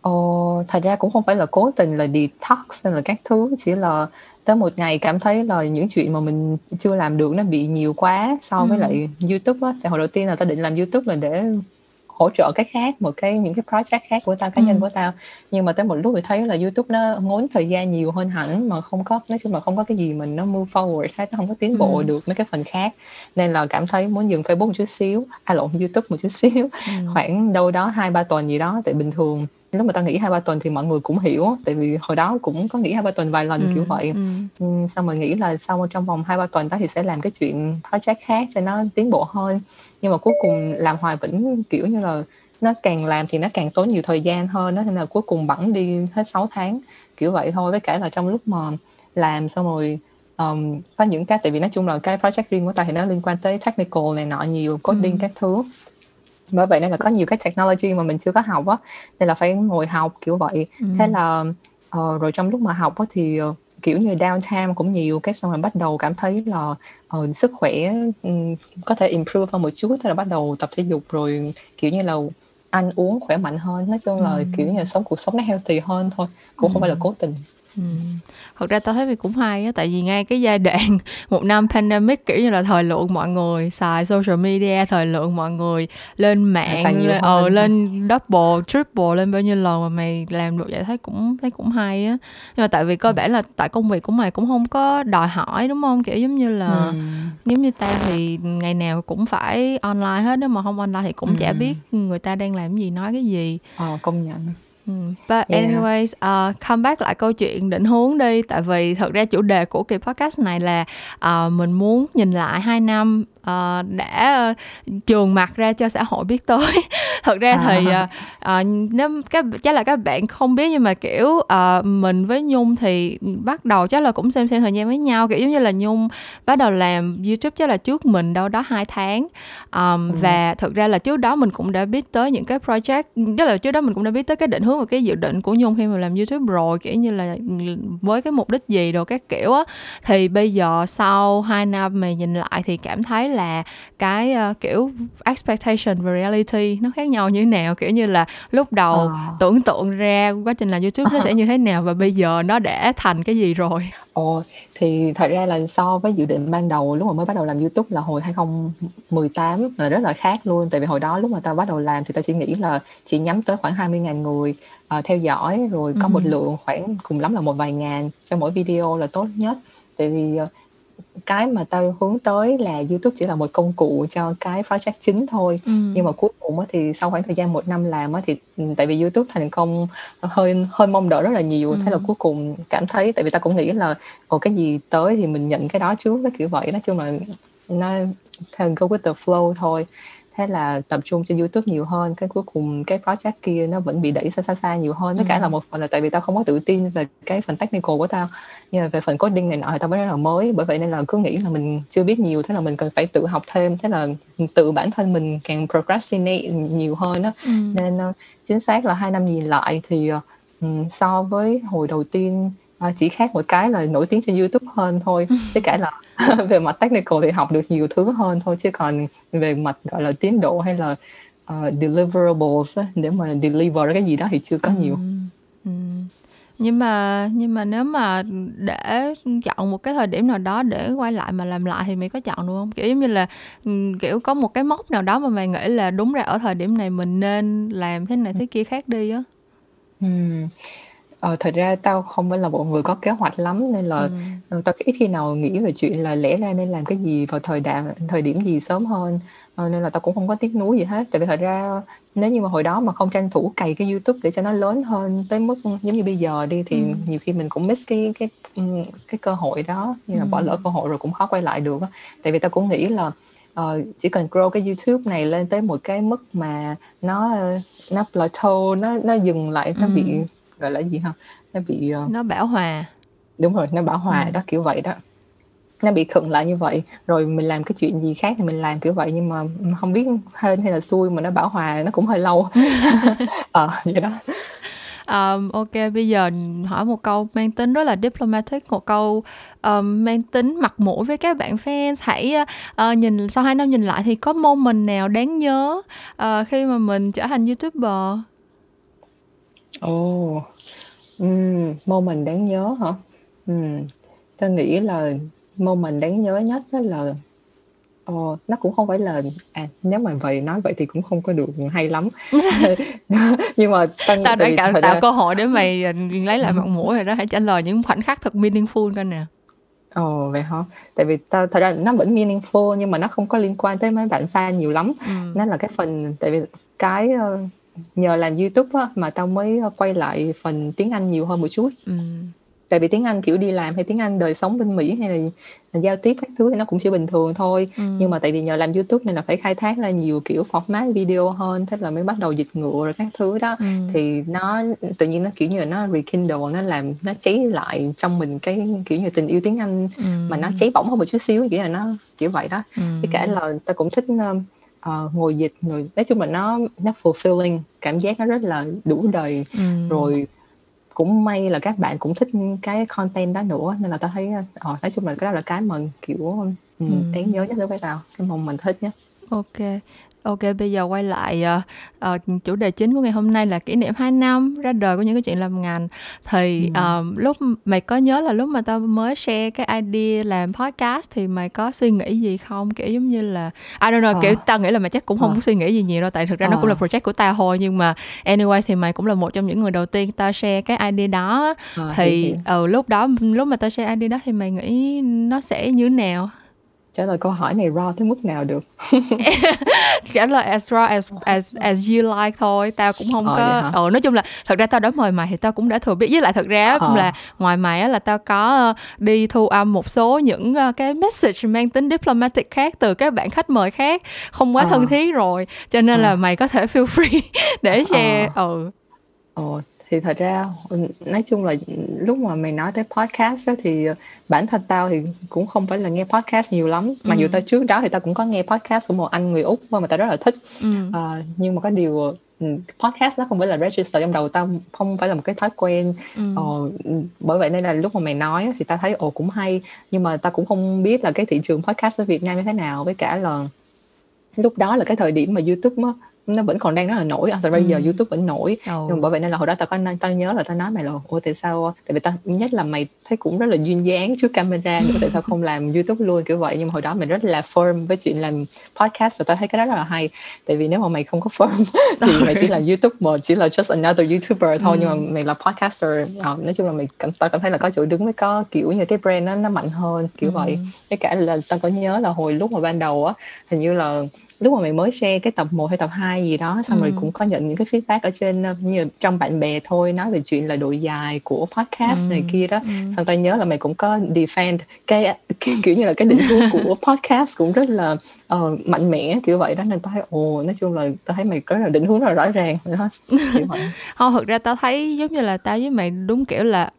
Ồ, thật ra cũng không phải là cố tình là detox hay là các thứ chỉ là tới một ngày cảm thấy là những chuyện mà mình chưa làm được nó bị nhiều quá so với ừ. lại YouTube á. Thì hồi đầu tiên là tao định làm YouTube là để hỗ trợ cái khác một cái những cái project khác của tao cá nhân ừ. của tao nhưng mà tới một lúc thì thấy là youtube nó ngốn thời gian nhiều hơn hẳn mà không có nói chung là không có cái gì mình nó move forward hết nó không có tiến bộ ừ. được mấy cái phần khác nên là cảm thấy muốn dừng facebook một chút xíu à lộn youtube một chút xíu ừ. khoảng đâu đó hai ba tuần gì đó tại bình thường lúc mà tao nghỉ hai ba tuần thì mọi người cũng hiểu tại vì hồi đó cũng có nghỉ hai ba tuần vài lần ừ, kiểu vậy ừ. Ừ, xong rồi nghĩ là sau trong vòng hai ba tuần đó thì sẽ làm cái chuyện project khác cho nó tiến bộ hơn nhưng mà cuối cùng làm hoài vẫn kiểu như là nó càng làm thì nó càng tốn nhiều thời gian hơn đó nên là cuối cùng bẵng đi hết 6 tháng kiểu vậy thôi với cả là trong lúc mà làm xong rồi um, có những cái tại vì nói chung là cái project riêng của ta thì nó liên quan tới technical này nọ nhiều coding ừ. các thứ bởi vậy nên là có nhiều cái technology mà mình chưa có học á nên là phải ngồi học kiểu vậy ừ. thế là uh, rồi trong lúc mà học á thì uh, kiểu như downtime cũng nhiều cái xong rồi bắt đầu cảm thấy là uh, sức khỏe um, có thể improve hơn một chút thế là bắt đầu tập thể dục rồi kiểu như là ăn uống khỏe mạnh hơn nói chung là ừ. kiểu như là sống cuộc sống nó healthy hơn thôi cũng ừ. không phải là cố tình Ừ. Thật ra tao thấy cũng hay á tại vì ngay cái giai đoạn một năm pandemic kiểu như là thời lượng mọi người xài social media thời lượng mọi người lên mạng lên, ờ, lên double triple lên bao nhiêu lần mà mày làm được vậy thấy cũng thấy cũng hay á nhưng mà tại vì cơ ừ. bản là tại công việc của mày cũng không có đòi hỏi đúng không kiểu giống như là ừ. giống như tao thì ngày nào cũng phải online hết nếu mà không online thì cũng ừ. chả biết người ta đang làm gì nói cái gì ờ công nhận. But yeah. anyways, uh, come back lại câu chuyện định hướng đi Tại vì thật ra chủ đề của kỳ podcast này là uh, Mình muốn nhìn lại 2 năm uh, để uh, trường mặt ra cho xã hội biết tới. Thật ra thì uh, uh, nếu các chắc là các bạn không biết nhưng mà kiểu uh, mình với nhung thì bắt đầu chắc là cũng xem xem thời gian với nhau kiểu giống như là nhung bắt đầu làm youtube chắc là trước mình đâu đó hai tháng. Um, ừ. và thực ra là trước đó mình cũng đã biết tới những cái project tức là trước đó mình cũng đã biết tới cái định hướng và cái dự định của nhung khi mà làm youtube rồi kiểu như là với cái mục đích gì đồ các kiểu á. Thì bây giờ sau hai năm mà nhìn lại thì cảm thấy là cái uh, kiểu expectation và reality nó khác nhau như thế nào kiểu như là lúc đầu à. tưởng tượng ra quá trình làm youtube nó sẽ như thế nào và bây giờ nó đã thành cái gì rồi ồ thì thật ra là so với dự định ban đầu lúc mà mới bắt đầu làm youtube là hồi 2018 là rất là khác luôn tại vì hồi đó lúc mà tao bắt đầu làm thì tao chỉ nghĩ là chỉ nhắm tới khoảng 20.000 người uh, theo dõi rồi có ừ. một lượng khoảng cùng lắm là một vài ngàn cho mỗi video là tốt nhất tại vì uh, cái mà tao hướng tới là YouTube chỉ là một công cụ cho cái project chính thôi. Ừ. nhưng mà cuối cùng thì sau khoảng thời gian một năm làm thì ừ, tại vì YouTube thành công hơi hơi mong đợi rất là nhiều. Ừ. thế là cuối cùng cảm thấy tại vì tao cũng nghĩ là ồ cái gì tới thì mình nhận cái đó trước. Cái kiểu vậy. Nói chung là nó theo go with the flow thôi thế là tập trung trên YouTube nhiều hơn cái cuối cùng cái project kia nó vẫn bị đẩy xa xa xa nhiều hơn tất ừ. cả là một phần là tại vì tao không có tự tin về cái phần technical của tao nhưng mà về phần coding này nọ thì tao mới rất là mới bởi vậy nên là cứ nghĩ là mình chưa biết nhiều thế là mình cần phải tự học thêm thế là tự bản thân mình càng procrastinate nhiều hơn đó ừ. nên uh, chính xác là hai năm nhìn lại thì uh, so với hồi đầu tiên uh, chỉ khác một cái là nổi tiếng trên YouTube hơn thôi. Tất cả là về mặt technical thì học được nhiều thứ hơn thôi chứ còn về mặt gọi là tiến độ hay là uh, deliverables để mà deliver cái gì đó thì chưa có nhiều. Ừ. nhưng mà nhưng mà nếu mà để chọn một cái thời điểm nào đó để quay lại mà làm lại thì mày có chọn được không? Kiểu giống như là kiểu có một cái mốc nào đó mà mày nghĩ là đúng ra ở thời điểm này mình nên làm thế này thế kia khác đi á. Ờ, thật ra tao không phải là một người có kế hoạch lắm nên là Ừm. Ờ, tao ít khi nào nghĩ về chuyện là lẽ ra nên làm cái gì vào thời đạm thời điểm gì sớm hơn. Ờ, nên là tao cũng không có tiếc nuối gì hết. Tại vì thật ra nếu như mà hồi đó mà không tranh thủ cày cái YouTube để cho nó lớn hơn tới mức giống như bây giờ đi thì Ừm. nhiều khi mình cũng miss cái cái cái cơ hội đó, như là bỏ lỡ cơ hội rồi cũng khó quay lại được á. Tại vì tao cũng nghĩ là ờ, chỉ cần grow cái YouTube này lên tới một cái mức mà nó nó plateau, nó nó dừng lại, nó bị gọi là gì ha? Nó bị uh... nó bảo hòa. Đúng rồi nó bảo hòa ừ. đó kiểu vậy đó. Nó bị khựng lại như vậy. Rồi mình làm cái chuyện gì khác thì mình làm kiểu vậy nhưng mà không biết hên hay là xui mà nó bảo hòa nó cũng hơi lâu. Ờ à, vậy đó. Um, ok bây giờ hỏi một câu mang tính rất là diplomatic một câu um, mang tính mặt mũi với các bạn fans. Hãy uh, nhìn sau hai năm nhìn lại thì có moment nào đáng nhớ uh, khi mà mình trở thành youtuber Ồ, ừm, moment đáng nhớ hả? Ừm, tao nghĩ là moment đáng nhớ nhất đó là ờ, nó cũng không phải là à, nếu mà vậy nói vậy thì cũng không có được hay lắm. Nhưng mà tao Tao đã tạo tạo ra cơ hội để mày, ờ, lấy lại mặt mũi rồi đó, hãy trả lời những khoảnh khắc thật meaningful coi nè. Ồ, vậy hả? Tại vì tao thật ra nó vẫn meaningful nhưng mà nó không có liên quan tới mấy bạn fan nhiều lắm. Ừm. Nó là cái phần tại vì cái, ơ nhờ làm YouTube á, mà tao mới quay lại phần tiếng Anh nhiều hơn một chút. Ừm. tại vì tiếng Anh kiểu đi làm hay tiếng Anh đời sống bên Mỹ hay là, là giao tiếp các thứ thì nó cũng chỉ bình thường thôi ừ. nhưng mà tại vì nhờ làm YouTube nên là phải khai thác ra nhiều kiểu format video hơn thế là mới bắt đầu dịch ngựa rồi các thứ đó ừ. thì nó tự nhiên nó kiểu như là nó rekindle nó làm nó cháy lại trong mình cái kiểu như tình yêu tiếng Anh ừ. mà nó cháy bỏng hơn một chút xíu kiểu là nó kiểu vậy đó ừ. với cả là ta cũng thích uh, ngồi dịch rồi nói chung là nó nó fulfilling cảm giác nó rất là đủ đời ừ. rồi cũng may là các bạn cũng thích cái content đó nữa nên là tao thấy ờ, nói chung là cái đó là cái mà kiểu ừ. đáng nhớ nhất đối với tao cái mà mình thích nhất ok Ok, bây giờ quay lại uh, uh, chủ đề chính của ngày hôm nay là kỷ niệm 2 năm ra đời của những cái chuyện làm ngành. Thì ừ. uh, lúc mày có nhớ là lúc mà tao mới share cái idea làm podcast thì mày có suy nghĩ gì không? Kiểu giống như là I don't know, à. kiểu tao nghĩ là mày chắc cũng không à. suy nghĩ gì nhiều đâu tại thực ra nó cũng là project của tao thôi nhưng mà anyway thì mày cũng là một trong những người đầu tiên tao share cái idea đó. À, thì ừ, lúc đó lúc mà tao share idea đó thì mày nghĩ nó sẽ như thế nào? Trả lời câu hỏi này raw tới mức nào được trả lời as raw as as as you like thôi tao cũng không ờ, có ờ nói chung là thật ra tao đến mời mày thì tao cũng đã thừa biết với lại thật ra ờ. là ngoài mày á là tao có uh, đi thu âm một số những uh, cái message mang tính diplomatic khác từ các bạn khách mời khác không quá ờ. thân thiết rồi cho nên ờ. là mày có thể feel free để share ờ. ừ ờ thì thật ra nói chung là lúc mà mày nói tới podcast á, thì bản thân tao thì cũng không phải là nghe podcast nhiều lắm mà dù ừ. tao trước đó thì tao cũng có nghe podcast của một anh người úc mà tao rất là thích ừ. à, nhưng mà có điều ừ, podcast nó không phải là register trong đầu tao không phải là một cái thói quen ừ. ờ, bởi vậy nên là lúc mà mày nói thì tao thấy ồ cũng hay nhưng mà tao cũng không biết là cái thị trường podcast ở Việt Nam như thế nào với cả là lúc đó là cái thời điểm mà YouTube á nó vẫn còn đang rất là nổi tại bây giờ ừ. youtube vẫn nổi oh. nhưng mà bởi vậy nên là hồi đó tao có tao nhớ là tao nói mày là ủa tại sao tại vì tao nhất là mày thấy cũng rất là duyên dáng trước camera nữa tại sao không làm youtube luôn kiểu vậy nhưng mà hồi đó mày rất là firm với chuyện làm podcast và tao thấy cái đó rất là hay tại vì nếu mà mày không có firm thì mày chỉ là youtube mà chỉ là just another youtuber thôi ừ. nhưng mà ừ. mày là podcaster à, nói chung là mày cảm tao cảm thấy là có chỗ đứng với có kiểu như cái brand nó nó mạnh hơn kiểu ừ. vậy với cả là tao có nhớ là hồi lúc mà ban đầu á hình như là lúc mà mày mới share cái tập 1 hay tập 2 gì đó xong ừ. rồi cũng có nhận những cái feedback ở trên ờ, như trong bạn bè thôi nói về chuyện là độ dài của podcast ừ. này kia đó ừ. xong tao nhớ là mày cũng có defend cái, cái kiểu như là cái định hướng của podcast cũng rất là uh, mạnh mẽ kiểu vậy đó nên tao thấy ồ nói chung là tao thấy mày có là định hướng rất là rõ ràng vậy thôi không thực ra tao thấy giống như là tao với mày đúng kiểu là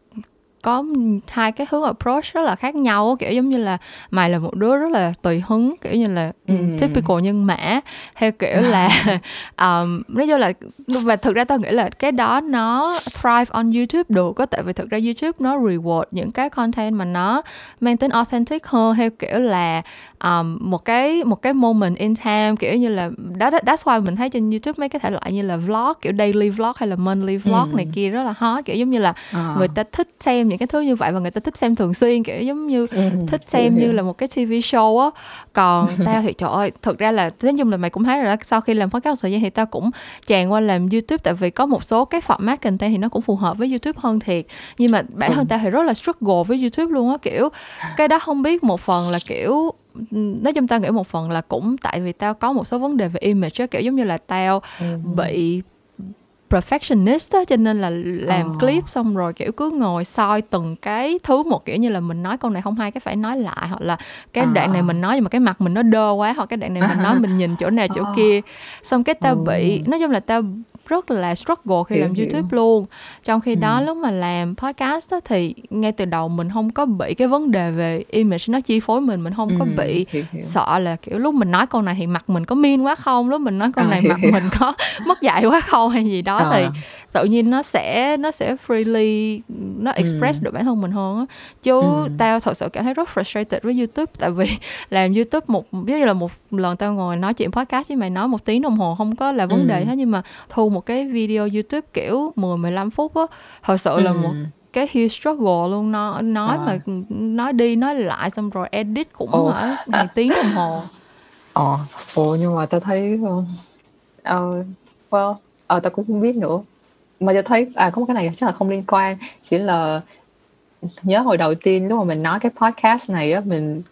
có hai cái hướng approach rất là khác nhau kiểu giống như là mày là một đứa rất là tùy hứng kiểu như là ừ. typical nhân mã theo kiểu là um, nói chung là và thực ra tao nghĩ là cái đó nó thrive on YouTube được có tại vì thực ra YouTube nó reward những cái content mà nó mang tính authentic hơn theo kiểu là um, một cái một cái moment in time kiểu như là đó that's why mình thấy trên YouTube mấy cái thể loại như là vlog kiểu daily vlog hay là monthly vlog ừ. này kia rất là hot kiểu giống như là à. người ta thích xem những cái thứ như vậy và người ta thích xem thường xuyên kiểu giống như ừ, thích xem như là một cái TV show á còn tao thì trời ơi thực ra là nói chung là mày cũng thấy rồi đó sau khi làm podcast thời gian thì tao cũng tràn qua làm YouTube tại vì có một số cái format content thì nó cũng phù hợp với YouTube hơn thiệt nhưng mà bản thân ừ. tao thì rất là struggle với YouTube luôn á kiểu cái đó không biết một phần là kiểu nói chung tao nghĩ một phần là cũng tại vì tao có một số vấn đề về image á kiểu giống như là tao ừ. bị perfectionist á cho nên là làm oh. clip xong rồi kiểu cứ ngồi soi từng cái thứ một kiểu như là mình nói câu này không hay cái phải nói lại hoặc là cái oh. đoạn này mình nói nhưng mà cái mặt mình nó đơ quá hoặc cái đoạn này mình nói mình nhìn chỗ này chỗ oh. kia xong cái tao bị nói chung là tao rất là struggle khi hiểu, làm YouTube hiểu. luôn trong khi ừ. đó lúc mà làm podcast đó, thì ngay từ đầu mình không có bị cái vấn đề về image nó chi phối mình mình không ừ. có bị hiểu, hiểu. sợ là kiểu lúc mình nói câu này thì mặt mình có mean quá không lúc mình nói câu à, này mặt hiểu. mình có mất dạy quá không hay gì đó à. thì tự nhiên nó sẽ nó sẽ freely nó ừ. express ừ. được bản thân mình hơn á chứ ừ. tao thật sự cảm thấy rất frustrated với youtube tại vì làm youtube một ví dụ là một lần tao ngồi nói chuyện podcast với mày nói một tiếng đồng hồ không có là vấn ừ. đề hết nhưng mà thu một cái video youtube kiểu 10 15 phút á thật sự ừ. là một cái huge struggle luôn. Nó nói à. mà nói đi nói lại xong rồi edit cũng ở vài tiếng đồng hồ. Ờ. Ồ nhưng mà tao thấy uh, well ờ tao cũng không biết nữa. Mà tao thấy à có một cái này chắc là không liên quan chỉ là nhớ hồi đầu tiên lúc mà mình nói cái podcast này á mình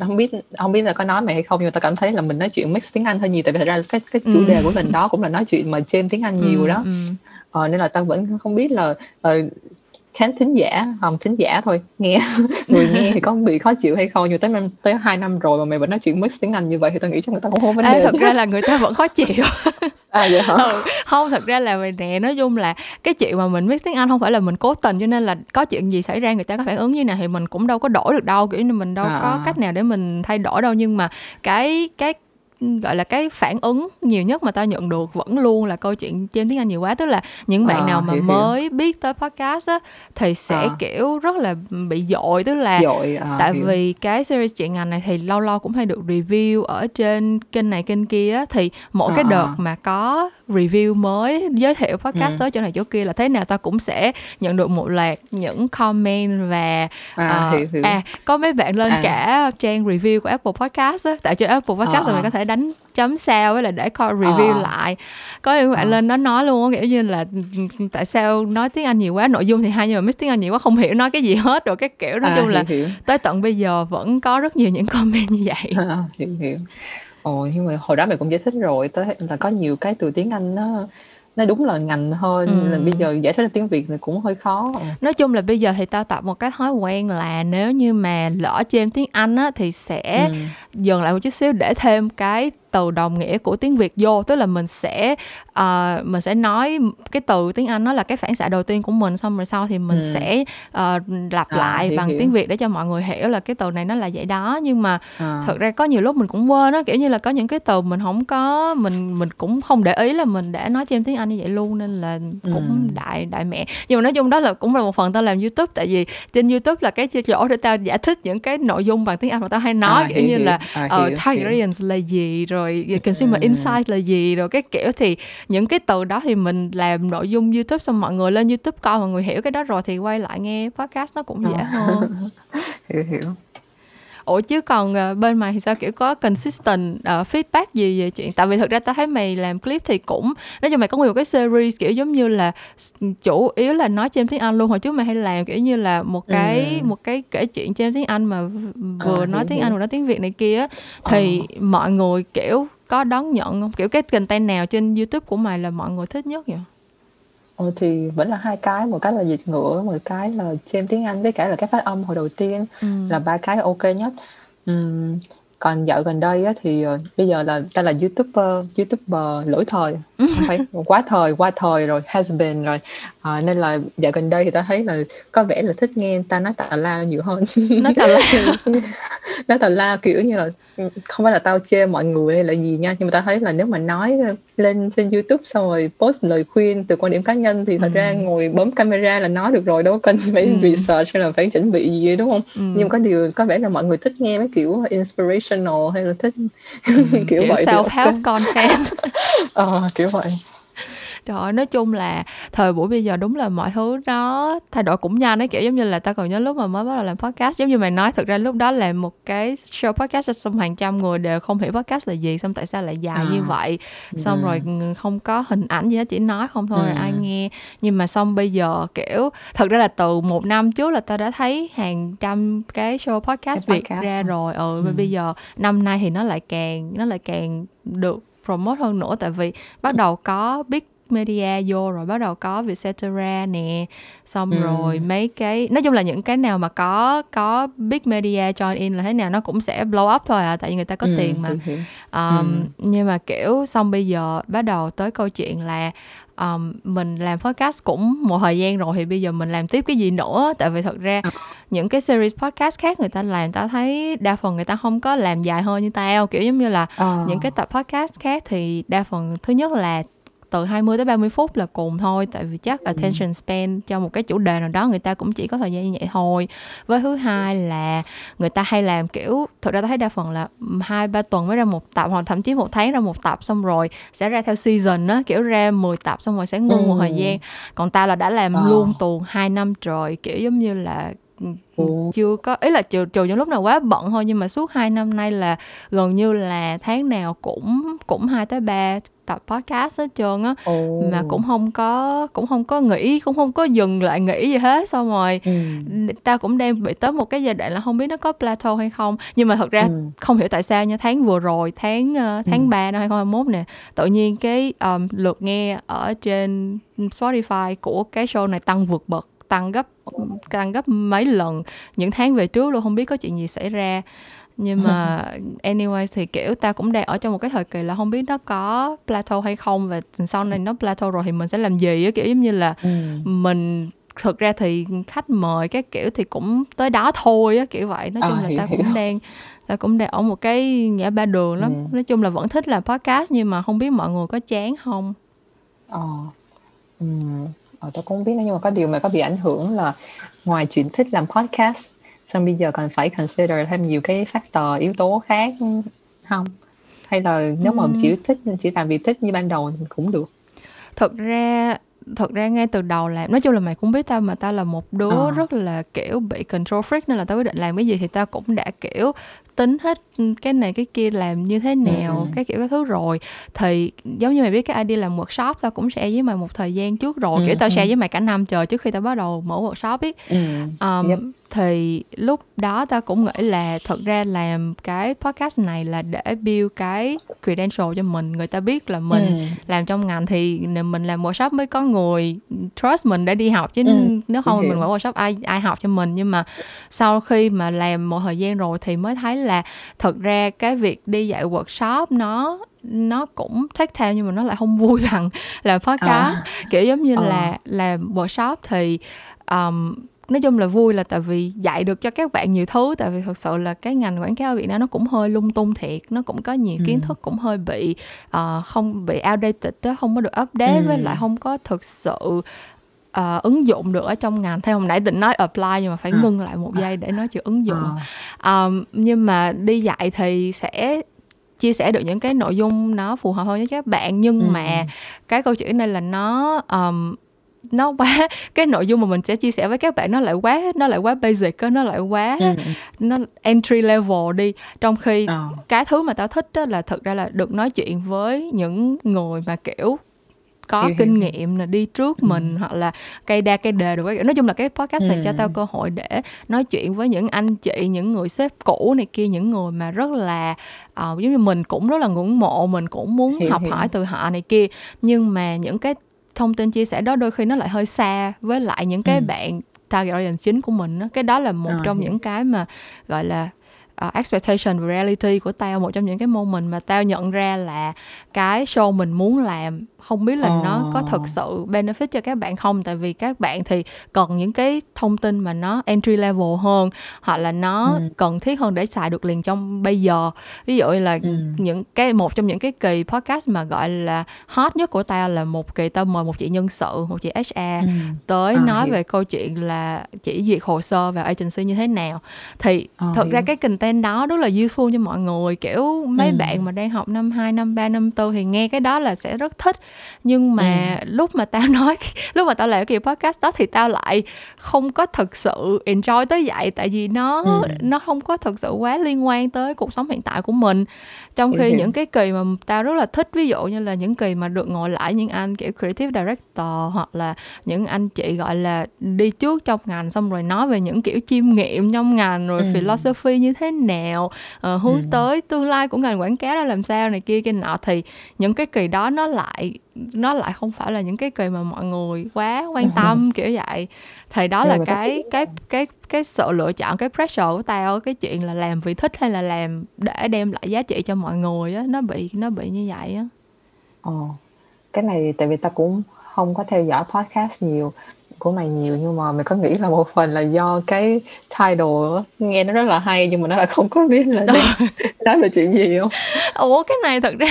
không biết không biết là có nói mày hay không nhưng mà tao cảm thấy là mình nói chuyện mix tiếng Anh hơi nhiều tại vì thật ra cái cái chủ ừ. đề của mình đó cũng là nói chuyện mà trên tiếng Anh nhiều ừ, đó ừ. Ờ, nên là tao vẫn không biết là uh, khán thính giả không thính giả thôi. Nghe người nghe thì có bị khó chịu hay không? Nhưng tới năm tới hai năm rồi mà mày vẫn nói chuyện mix tiếng anh như vậy thì tao nghĩ chắc người ta cũng không vấn Ê, đề. thật ra là người ta vẫn khó chịu. À vậy hả? Ừ, không thật ra là vậy nè nói chung là cái chuyện mà mình biết tiếng anh không phải là mình cố tình cho nên là có chuyện gì xảy ra người ta có phản ứng như nào thì mình cũng đâu có đổi được đâu. Kiểu như mình đâu À. có cách nào để mình thay đổi đâu. Nhưng mà cái cái gọi là cái phản ứng nhiều nhất mà tao nhận được vẫn luôn là câu chuyện chêm tiếng Anh nhiều quá tức là những bạn À, nào mà hiểu, hiểu. mới biết tới podcast á thì sẽ À. kiểu rất là bị dội tức là dội à, tại hiểu. vì cái series chuyện ngành này thì lâu lâu cũng hay được review ở trên kênh này kênh kia á, thì mỗi À, cái đợt à. mà có review mới giới thiệu podcast Ừ. tới chỗ này chỗ kia là thế nào ta cũng sẽ nhận được một loạt những comment và à, ờ, hiểu, hiểu. à có mấy bạn lên À. cả trang review của Apple Podcast á tại trên Apple Podcast À, rồi à. mình có thể đánh chấm sao với là để coi review À. lại có những bạn À. lên đó nói luôn á, kiểu như là tại sao nói tiếng Anh nhiều quá nội dung thì hay nhưng mà miss tiếng Anh nhiều quá không hiểu nói cái gì hết rồi cái kiểu nói à, chung là hiểu, hiểu. tới tận bây giờ vẫn có rất nhiều những comment như vậy À, hiểu hiểu ồ nhưng mà hồi đó mày cũng giải thích rồi tới là có nhiều cái từ tiếng Anh nó nó đúng là ngành hơn Ừ. là bây giờ giải thích ra tiếng Việt thì cũng hơi khó nói chung là bây giờ thì tao tập một cái thói quen là nếu như mà lỡ chêm tiếng Anh á thì sẽ Ừ. dừng lại một chút xíu để thêm cái từ đồng nghĩa của tiếng Việt vô tức là mình sẽ ờ, mình sẽ nói cái từ tiếng Anh nó là cái phản xạ đầu tiên của mình xong rồi sau thì mình Ừ. sẽ ờ, lặp À, lại bằng hiểu. tiếng Việt để cho mọi người hiểu là cái từ này nó là vậy đó nhưng mà à, thật ra có nhiều lúc mình cũng quên á kiểu như là có những cái từ mình không có mình mình cũng không để ý là mình đã nói chêm tiếng Anh như vậy luôn nên là cũng Ừ. đại đại mẹ nhưng mà nói chung đó là cũng là một phần tao làm YouTube tại vì trên YouTube là cái chỗ để tao giải thích những cái nội dung bằng tiếng Anh mà tao hay nói à, kiểu hiểu, như hiểu. là à, ờ, hiểu. audience là gì rồi consumer Ừ. insight là gì rồi cái kiểu thì những cái từ đó thì mình làm nội dung YouTube xong mọi người lên YouTube coi mọi người hiểu cái đó rồi thì quay lại nghe podcast nó cũng dễ À. hơn hiểu hiểu Ủa chứ còn ờ, bên mày thì sao? Kiểu có consistent ờ, feedback gì về chuyện? Tại vì thực ra tao thấy mày làm clip thì cũng nói chung mày có nguyên một cái series kiểu giống như là chủ yếu là nói trên tiếng Anh luôn. Hồi trước mày hay làm kiểu như là một cái Ừ. một cái kể chuyện trên tiếng Anh mà v- vừa À, nói tiếng. Anh vừa nói tiếng Việt này kia á, thì mọi người kiểu có đón nhận không? Kiểu cái content nào trên YouTube của mày là mọi người thích nhất vậy Ờ, thì vẫn là hai cái một cái là dịch ngữ một cái là chêm tiếng Anh với cả là cái phát âm hồi đầu tiên ừ. là ba cái ok nhất. Ừm, còn dạo gần đây á, thì ờ, bây giờ là ta là youtuber youtuber lỗi thời. Không phải quá thời qua thời rồi has been rồi Ờ, nên là dạo gần đây thì ta thấy là có vẻ là thích nghe ta nói tào lao nhiều hơn. Nói tào lao nói tào lao kiểu như là ừ, không phải là tao chê mọi người hay là gì nha nhưng mà tao thấy là nếu mà nói lên trên YouTube xong rồi post lời khuyên từ quan điểm cá nhân thì thật ra Ừ. ngồi bấm camera là nói được rồi đâu cần phải Ừ. research hay là phải chuẩn bị gì đúng không? Ừ. nhưng có điều có vẻ là mọi người thích nghe mấy kiểu inspirational hay là thích Ừ, kiểu, kiểu vậy self help content. Ờ, kiểu vậy Trời ơi, nói chung là thời buổi bây giờ đúng là mọi thứ nó thay đổi cũng nhanh ấy kiểu giống như là tao còn nhớ lúc mà mới bắt đầu làm podcast giống như mày nói thực ra lúc đó là một cái show podcast xong hàng trăm người đều không hiểu podcast là gì xong tại sao lại dài như À. vậy xong Ừ. rồi không có hình ảnh gì hết chỉ nói không thôi Ừ. ai nghe nhưng mà xong bây giờ kiểu thật ra là từ một năm trước là tao đã thấy hàng trăm cái show podcast Cái Việt ra rồi ừ, Ừ. bây giờ năm nay thì nó lại càng nó lại càng được promote hơn nữa tại vì bắt đầu có media vô rồi bắt đầu có Vietcetera nè xong Ừ. rồi mấy cái nói chung là những cái nào mà có có big media join in là thế nào nó cũng sẽ blow up thôi à tại vì người ta có Ừ, tiền mà um, Ừ. nhưng mà kiểu xong bây giờ bắt đầu tới câu chuyện là um, mình làm podcast cũng một thời gian rồi thì bây giờ mình làm tiếp cái gì nữa tại vì thật ra Ờ. những cái series podcast khác người ta làm tao thấy đa phần người ta không có làm dài hơn như tao kiểu giống như là Ờ. những cái tập podcast khác thì đa phần thứ nhất là từ 20 tới 30 phút là cùng thôi tại vì chắc attention span cho một cái chủ đề nào đó người ta cũng chỉ có thời gian như vậy thôi với thứ hai là người ta hay làm kiểu thực ra ta thấy đa phần là hai ba tuần mới ra một tập hoặc thậm chí một tháng ra một tập xong rồi sẽ ra theo season á kiểu ra 10 tập xong rồi sẽ ngưng một Ừ. thời gian còn ta là đã làm Ờ. luôn tuồng 2 năm trời kiểu giống như là ừ, chưa có ý là trừ trừ những lúc nào quá bận thôi nhưng mà suốt 2 năm nay là gần như là tháng nào cũng cũng hai tới ba tập podcast hết trơn á Ồ. mà cũng không có cũng không có nghỉ cũng không có dừng lại nghỉ gì hết xong rồi Ừ. tao cũng đang bị tới một cái giai đoạn là không biết nó có plateau hay không nhưng mà thật ra Ừ. không hiểu tại sao nha tháng vừa rồi tháng ờ, tháng Ừ. 3 năm 2021 nè tự nhiên cái um, lượt nghe ở trên Spotify của cái show này tăng vượt bậc tăng gấp tăng gấp mấy lần những tháng về trước luôn không biết có chuyện gì xảy ra nhưng mà anyway thì kiểu ta cũng đang ở trong một cái thời kỳ là không biết nó có plateau hay không và sau này nó plateau rồi thì mình sẽ làm gì á kiểu giống như là ừ. mình thực ra thì khách mời các kiểu thì cũng tới đó thôi á kiểu vậy nói chung À, là hiểu, ta cũng hiểu. đang ta cũng đang ở một cái ngã ba đường lắm Ừ. nói chung là vẫn thích làm podcast nhưng mà không biết mọi người có chán không Ờ. Ừ. Ờ, tôi cũng không biết nữa nhưng mà có điều mà có bị ảnh hưởng là ngoài chuyện thích làm podcast xong bây giờ còn phải consider thêm nhiều cái factor yếu tố khác không hay là nếu mà Ừm. chỉ thích chỉ làm vì thích như ban đầu thì cũng được thực ra thực ra ngay từ đầu làm nói chung là mày cũng biết tao mà tao là một đứa Ờ. rất là kiểu bị control freak nên là tao quyết định làm cái gì thì tao cũng đã kiểu tính hết cái này cái kia làm như thế nào Ừ. cái kiểu cái thứ rồi thì giống như mày biết cái idea làm workshop tao cũng share với mày một thời gian trước rồi Ừ, kiểu tao ừ. share với mày cả năm trời trước khi tao bắt đầu mở workshop ấy ừ. Um, Yep. Thì lúc đó ta cũng nghĩ là thật ra làm cái podcast này là để build cái credential cho mình người ta biết là mình Ừ. làm trong ngành thì mình làm workshop mới có người trust mình để đi học chứ Ừ, nếu không hiểu. mình mở workshop ai ai học cho mình nhưng mà sau khi mà làm một thời gian rồi thì mới thấy là thật ra cái việc đi dạy workshop nó nó cũng take time nhưng mà nó lại không vui bằng là podcast kiểu giống như Ờ. là làm workshop thì um, nói chung là vui là tại vì dạy được cho các bạn nhiều thứ tại vì thật sự là cái ngành quảng cáo ở Việt Nam nó cũng hơi lung tung thiệt nó cũng có nhiều kiến Ừ. thức cũng hơi bị ờ, không bị outdated đó, không có được update với Ừ. lại không có thực sự ờ, ứng dụng được ở trong ngành theo hồi nãy định nói apply nhưng mà phải À. ngưng lại một giây để nói chữ ứng dụng Ờ. um, nhưng mà đi dạy thì sẽ chia sẻ được những cái nội dung nó phù hợp hơn với các bạn nhưng Ừ. mà cái câu chuyện này là nó um, nó quá cái nội dung mà mình sẽ chia sẻ với các bạn nó lại quá nó lại quá basic nó lại quá Ừ. nó entry level đi trong khi Ờ. cái thứ mà tao thích là thực ra là được nói chuyện với những người mà kiểu có Hiểu, kinh hiểu. nghiệm là đi trước mình hoặc là cây đa cây đề được nói chung là cái podcast này cho Ừ. tao cơ hội để nói chuyện với những anh chị những người sếp cũ này kia những người mà rất là ờ, giống như mình cũng rất là ngưỡng mộ mình cũng muốn Hiểu, học hiểu. hỏi từ họ này kia nhưng mà những cái thông tin chia sẻ đó đôi khi nó lại hơi xa với lại những cái Ừ. bạn target audience chính của mình á. cái đó là một Ờ, trong hiểu. những cái mà gọi là uh, expectation và reality của tao một trong những cái moment mà tao nhận ra là cái show mình muốn làm không biết là nó có Ờ. thực sự benefit cho các bạn không tại vì các bạn thì cần những cái thông tin mà nó entry level hơn hoặc là nó Ừ. cần thiết hơn để xài được liền trong bây giờ ví dụ là Ừ. những cái một trong những cái kỳ podcast mà gọi là hot nhất của tao là một kỳ tao mời một chị nhân sự một chị HR Ừ. tới À, nói hiểu. về câu chuyện là chỉ duyệt hồ sơ vào agency như thế nào thì À, thật ra hiểu. cái content đó rất là useful cho mọi người kiểu mấy Ừ. bạn mà đang học năm 2, năm 3, năm 4 thì nghe cái đó là sẽ rất thích nhưng mà Ừ. lúc mà tao nói lúc mà tao làm cái podcast đó thì tao lại không có thực sự enjoy tới vậy tại vì nó Ừ. nó không có thực sự quá liên quan tới cuộc sống hiện tại của mình trong khi những cái kỳ mà tao rất là thích ví dụ như là những kỳ mà được ngồi lại những anh kiểu creative director hoặc là những anh chị gọi là đi trước trong ngành xong rồi nói về những kiểu chiêm nghiệm trong ngành rồi Ừ. philosophy như thế nào ờ, hướng Ừ. tới tương lai của ngành quảng cáo ra làm sao này kia kia nọ. Thì những cái kỳ đó nó lại nó lại không phải là những cái kỳ mà mọi người quá quan tâm kiểu vậy. Thì đó là cái cái cái cái sự lựa chọn cái pressure của tao cái chuyện là làm vì thích hay là làm để đem lại giá trị cho mọi người á nó bị nó bị như vậy á. Ờ, cái này tại vì ta cũng không có theo dõi podcast nhiều của mày nhiều nhưng mà mày có nghĩ là một phần là do cái title á, nghe nó rất là hay nhưng mà nó lại không có biết là đang nói về chuyện gì không? ủa cái này thật ra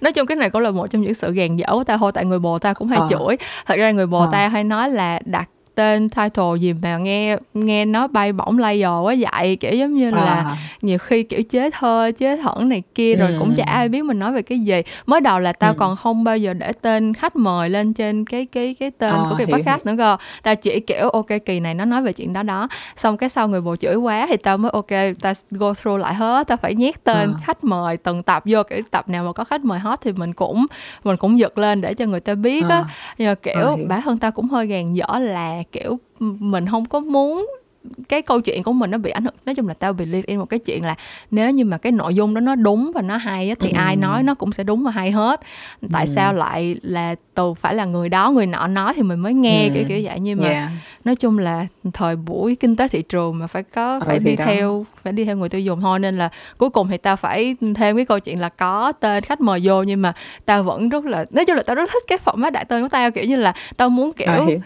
nói chung cái này cũng là một trong những sự gàn dở của tao thôi tại người bồ tao cũng hay Ờ. chửi thật ra người bồ Ờ. tao hay nói là đặt tên title gì mà nghe nghe nó bay bổng layer quá vậy. Kiểu giống như là À, nhiều khi kiểu chế thơ chế thẩn này kia rồi cũng chả Ừ. ai biết mình nói về cái gì. Mới đầu là tao Ừ. còn không bao giờ để tên khách mời lên trên cái cái cái tên Ờ, của cái hiểu, podcast nữa cơ. Tao chỉ kiểu ok kỳ này nó nói về chuyện đó đó. Xong cái sau người bồ chửi quá thì tao mới ok tao go through lại hết. Tao phải nhét tên Ờ. khách mời từng tập vô. Kiểu tập nào mà có khách mời hot thì mình cũng mình cũng giật lên để cho người ta biết á. À, nhưng mà kiểu hiểu. bản thân tao cũng hơi gàn dở là kiểu mình không có muốn cái câu chuyện của mình nó bị ảnh hưởng nói chung là tao believe in một cái chuyện là nếu như mà cái nội dung đó nó đúng và nó hay á, thì ai nói nó cũng sẽ đúng và hay hết tại sao lại là từ phải là người đó người nọ nói thì mình mới nghe Ừ. kiểu kiểu vậy nhưng mà Yeah. Nói chung là thời buổi kinh tế thị trường mà phải có Ừ, phải đi đó. theo phải đi theo người tiêu dùng thôi nên là cuối cùng thì tao phải thêm cái câu chuyện là có tên khách mời vô nhưng mà tao vẫn rất là nói chung là tao rất thích cái format đại tên của tao kiểu như là tao muốn kiểu À, hiểu.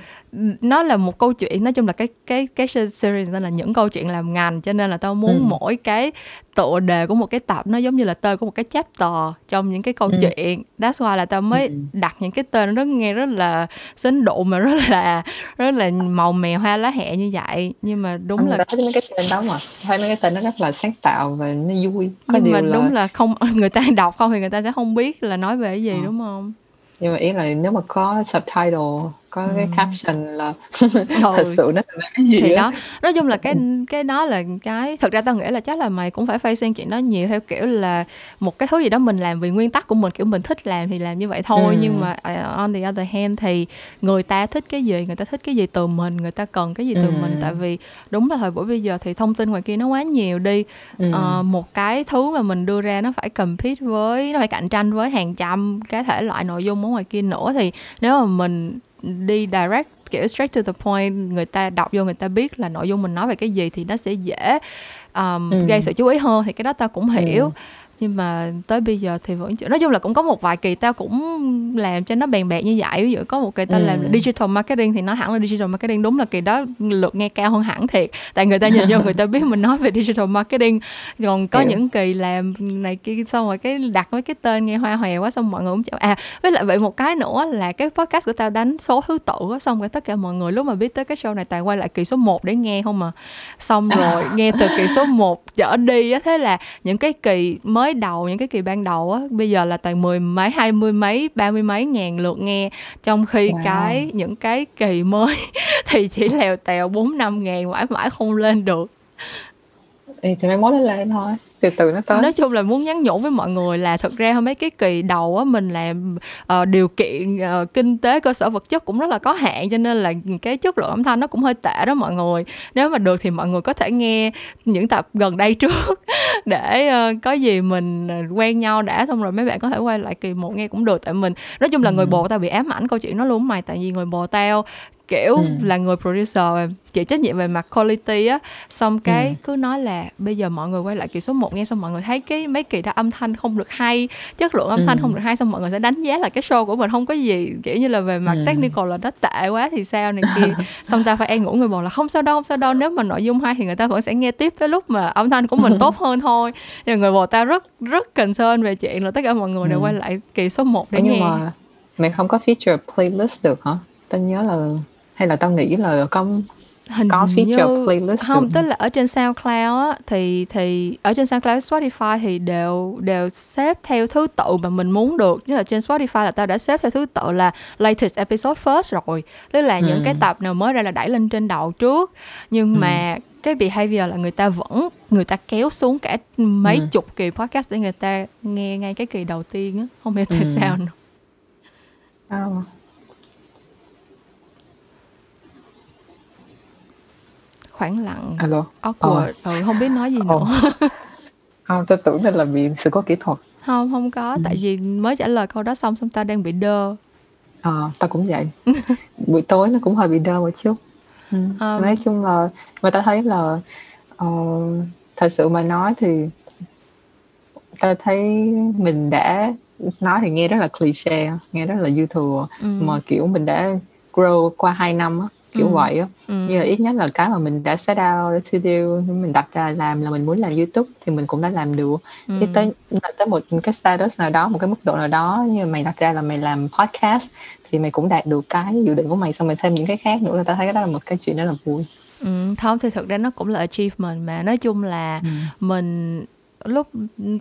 nó là một câu chuyện nói chung là cái cái cái series nên là những câu chuyện làm ngành cho nên là tao muốn Ừ. mỗi cái tựa đề của một cái tập nó giống như là tên của một cái chapter trong những cái câu Ừ. chuyện that's why là tao mới Ừ. đặt những cái tên nó nghe rất là sinh độ mà rất là rất là màu mè hoa lá hẹ như vậy nhưng mà đúng là thích mấy cái tên đó mà thấy mấy cái tên nó rất là sáng tạo và nó vui có nhưng điều mà là đúng là không người ta đọc không thì người ta sẽ không biết là nói về cái gì Ờ. đúng không nhưng mà ý là nếu mà có subtitle có cái caption là Ừ. thật sự nó là cái gì thì á. đó nói chung là cái cái đó là cái thực ra tao nghĩ là chắc là mày cũng phải facing chuyện đó nhiều theo kiểu là một cái thứ gì đó mình làm vì nguyên tắc của mình kiểu mình thích làm thì làm như vậy thôi. Nhưng mà uh, on the other hand thì người ta thích cái gì người ta thích cái gì từ mình người ta cần cái gì từ mình. Tại vì đúng là thời buổi bây giờ thì thông tin ngoài kia nó quá nhiều đi. Ờ, một cái thứ mà mình đưa ra nó phải compete với nó phải cạnh tranh với hàng trăm cái thể loại nội dung ở ngoài kia nữa thì nếu mà mình đi direct kiểu straight to the point người ta đọc vô người ta biết là nội dung mình nói về cái gì thì nó sẽ dễ um, Ừ. gây sự chú ý hơn thì cái đó tao cũng hiểu Ừ. nhưng mà tới bây giờ thì vẫn nói chung là cũng có một vài kỳ tao cũng làm cho nó bèn bẹt như vậy. Ví dụ có một kỳ tao Ừ. làm digital marketing thì nó hẳn là digital marketing. Đúng là kỳ đó lượt nghe cao hơn hẳn thiệt. Tại người ta nhìn vô người ta biết mình nói về digital marketing. Còn có Hiểu. những kỳ làm này kia xong rồi cái đặt mấy cái tên nghe hoa hòe quá xong mọi người cũng chào à với lại vậy một cái nữa là cái podcast của tao đánh số thứ tự xong rồi tất cả mọi người lúc mà biết tới cái show này toàn quay lại kỳ số 1 để nghe không mà xong rồi nghe từ kỳ số 1 trở đi á thế là những cái kỳ mới đầu những cái kỳ ban đầu á bây giờ là toàn mười mấy hai mươi mấy ba mươi mấy ngàn lượt nghe trong khi Wow. cái những cái kỳ mới thì chỉ lèo tèo bốn năm ngàn mãi mãi không lên được Ê, thì mai mốt nó lên thôi. Từ từ nó tới. Nói chung là muốn nhắn nhủ với mọi người là thực ra mấy cái kỳ đầu á mình làm ờ, điều kiện ờ, kinh tế cơ sở vật chất cũng rất là có hạn cho nên là cái chất lượng âm thanh nó cũng hơi tệ đó mọi người. Nếu mà được thì mọi người có thể nghe những tập gần đây trước để ờ, có gì mình quen nhau đã xong rồi mấy bạn có thể quay lại kỳ một nghe cũng được. Tại mình nói chung là người Ừ. bồ tao bị ám ảnh câu chuyện đó luôn mày tại vì người bồ tao kiểu Ừ. là người producer chịu trách nhiệm về mặt quality á xong cái Ừ. cứ nói là bây giờ mọi người quay lại kỳ số 1 nghe xong mọi người thấy cái mấy kỳ đó âm thanh không được hay chất lượng âm thanh Ừ. không được hay xong mọi người sẽ đánh giá là cái show của mình không có gì kiểu như là về mặt Ừ. technical là nó tệ quá thì sao này kia xong ta phải an ủi người bồ là không sao đâu không sao đâu nếu mà nội dung hay thì người ta vẫn sẽ nghe tiếp cái lúc mà âm thanh của mình tốt hơn thôi mà người bồ tao rất rất concern về chuyện là tất cả mọi người đều Ừ. quay lại kỳ số 1 để nhưng nghe mà mày không có feature playlist được hả tao nhớ là hay là tao nghĩ là có hình có feature như playlist không được tức là ở trên SoundCloud á thì thì ở trên SoundCloud Spotify thì đều đều xếp theo thứ tự mà mình muốn được chứ là trên Spotify là tao đã xếp theo thứ tự là latest episode first rồi tức là những Ừ. cái tập nào mới ra là đẩy lên trên đầu trước nhưng Ừ. mà cái behavior là người ta vẫn người ta kéo xuống cả mấy Ừ. chục kỳ podcast để người ta nghe ngay cái kỳ đầu tiên á không hiểu tại Ừ. sao nữa Ờ. khoảng lặng alo? awkward. Ừ, không biết nói gì Ờ. nữa. Không tao tưởng đây là bị sự cố kỹ thuật. Không không có tại vì mới trả lời câu đó xong xong tao đang bị đơ. Ờ, tao cũng vậy. Buổi tối nó cũng hơi bị đau một chút. Ừ. Ờ. nói chung là mà tao thấy là ờ, thật sự mà nói thì tao thấy mình đã nói thì nghe rất là cliché nghe rất là dư thừa ừ. mà kiểu mình đã grow qua hai năm á kiểu Ừ. vậy á ừ. như là ít nhất là cái mà mình đã set out to do mình đặt ra làm là mình muốn làm youtube thì mình cũng đã làm được ừ. tới tới một cái status nào đó một cái mức độ nào đó như mày đặt ra là mày làm podcast thì mày cũng đạt được cái dự định của mày xong mày thêm những cái khác nữa là tao thấy cái đó là một cái chuyện rất là vui Ừ, không thì thực ra nó cũng là achievement mà nói chung là Ừ. mình lúc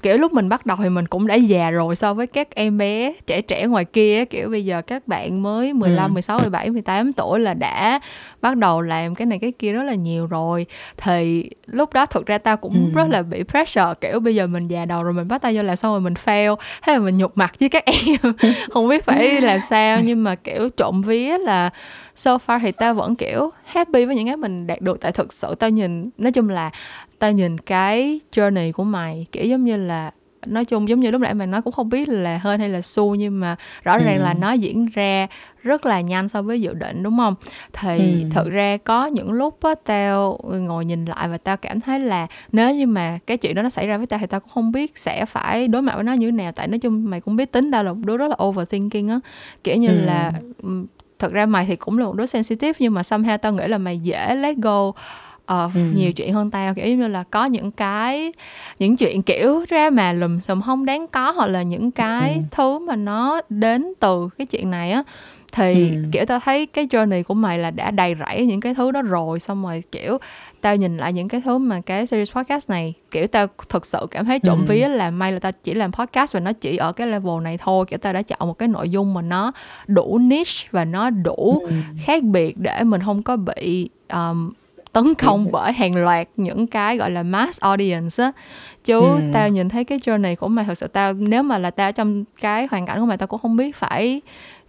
kiểu lúc mình bắt đầu thì mình cũng đã già rồi so với các em bé trẻ trẻ ngoài kia kiểu bây giờ các bạn mới 15, Ừ. 16, 17, 18 tuổi là đã bắt đầu làm cái này cái kia rất là nhiều rồi thì lúc đó thực ra tao cũng Ừ. rất là bị pressure kiểu bây giờ mình già đầu rồi mình bắt tay vô làm xong rồi mình fail thế là mình nhục mặt với các em không biết phải làm sao nhưng mà kiểu trộm vía là so far thì tao vẫn kiểu happy với những cái mình đạt được tại thực sự tao nhìn nói chung là tao nhìn cái journey của mày kiểu giống như là nói chung giống như lúc nãy mày nói cũng không biết là hên hay là xu nhưng mà rõ ràng Ừ. là nó diễn ra rất là nhanh so với dự định đúng không thì Ừ. thật ra có những lúc á tao ngồi nhìn lại và tao cảm thấy là nếu như mà cái chuyện đó nó xảy ra với tao thì tao cũng không biết sẽ phải đối mặt với nó như thế nào tại nói chung mày cũng biết tính tao là một đứa rất là overthinking á kiểu như Ừ. là thật ra mày thì cũng là một đứa sensitive nhưng mà somehow tao nghĩ là mày dễ let go ờ, Ừ. nhiều chuyện hơn tao kiểu như là có những cái những chuyện kiểu ra mà lùm xùm không đáng có hoặc là những cái Ừ. thứ mà nó đến từ cái chuyện này á thì Ừ. kiểu tao thấy cái journey của mày là đã đầy rẫy những cái thứ đó rồi xong rồi kiểu tao nhìn lại những cái thứ mà cái series podcast này kiểu tao thực sự cảm thấy trộm Ừ. vía là may là tao chỉ làm podcast và nó chỉ ở cái level này thôi kiểu tao đã chọn một cái nội dung mà nó đủ niche và nó đủ Ừ. khác biệt để mình không có bị um, tấn công bởi hàng loạt những cái gọi là mass audience á chứ Ừ. tao nhìn thấy cái journey của mày thật sự tao nếu mà là tao trong cái hoàn cảnh của mày tao cũng không biết phải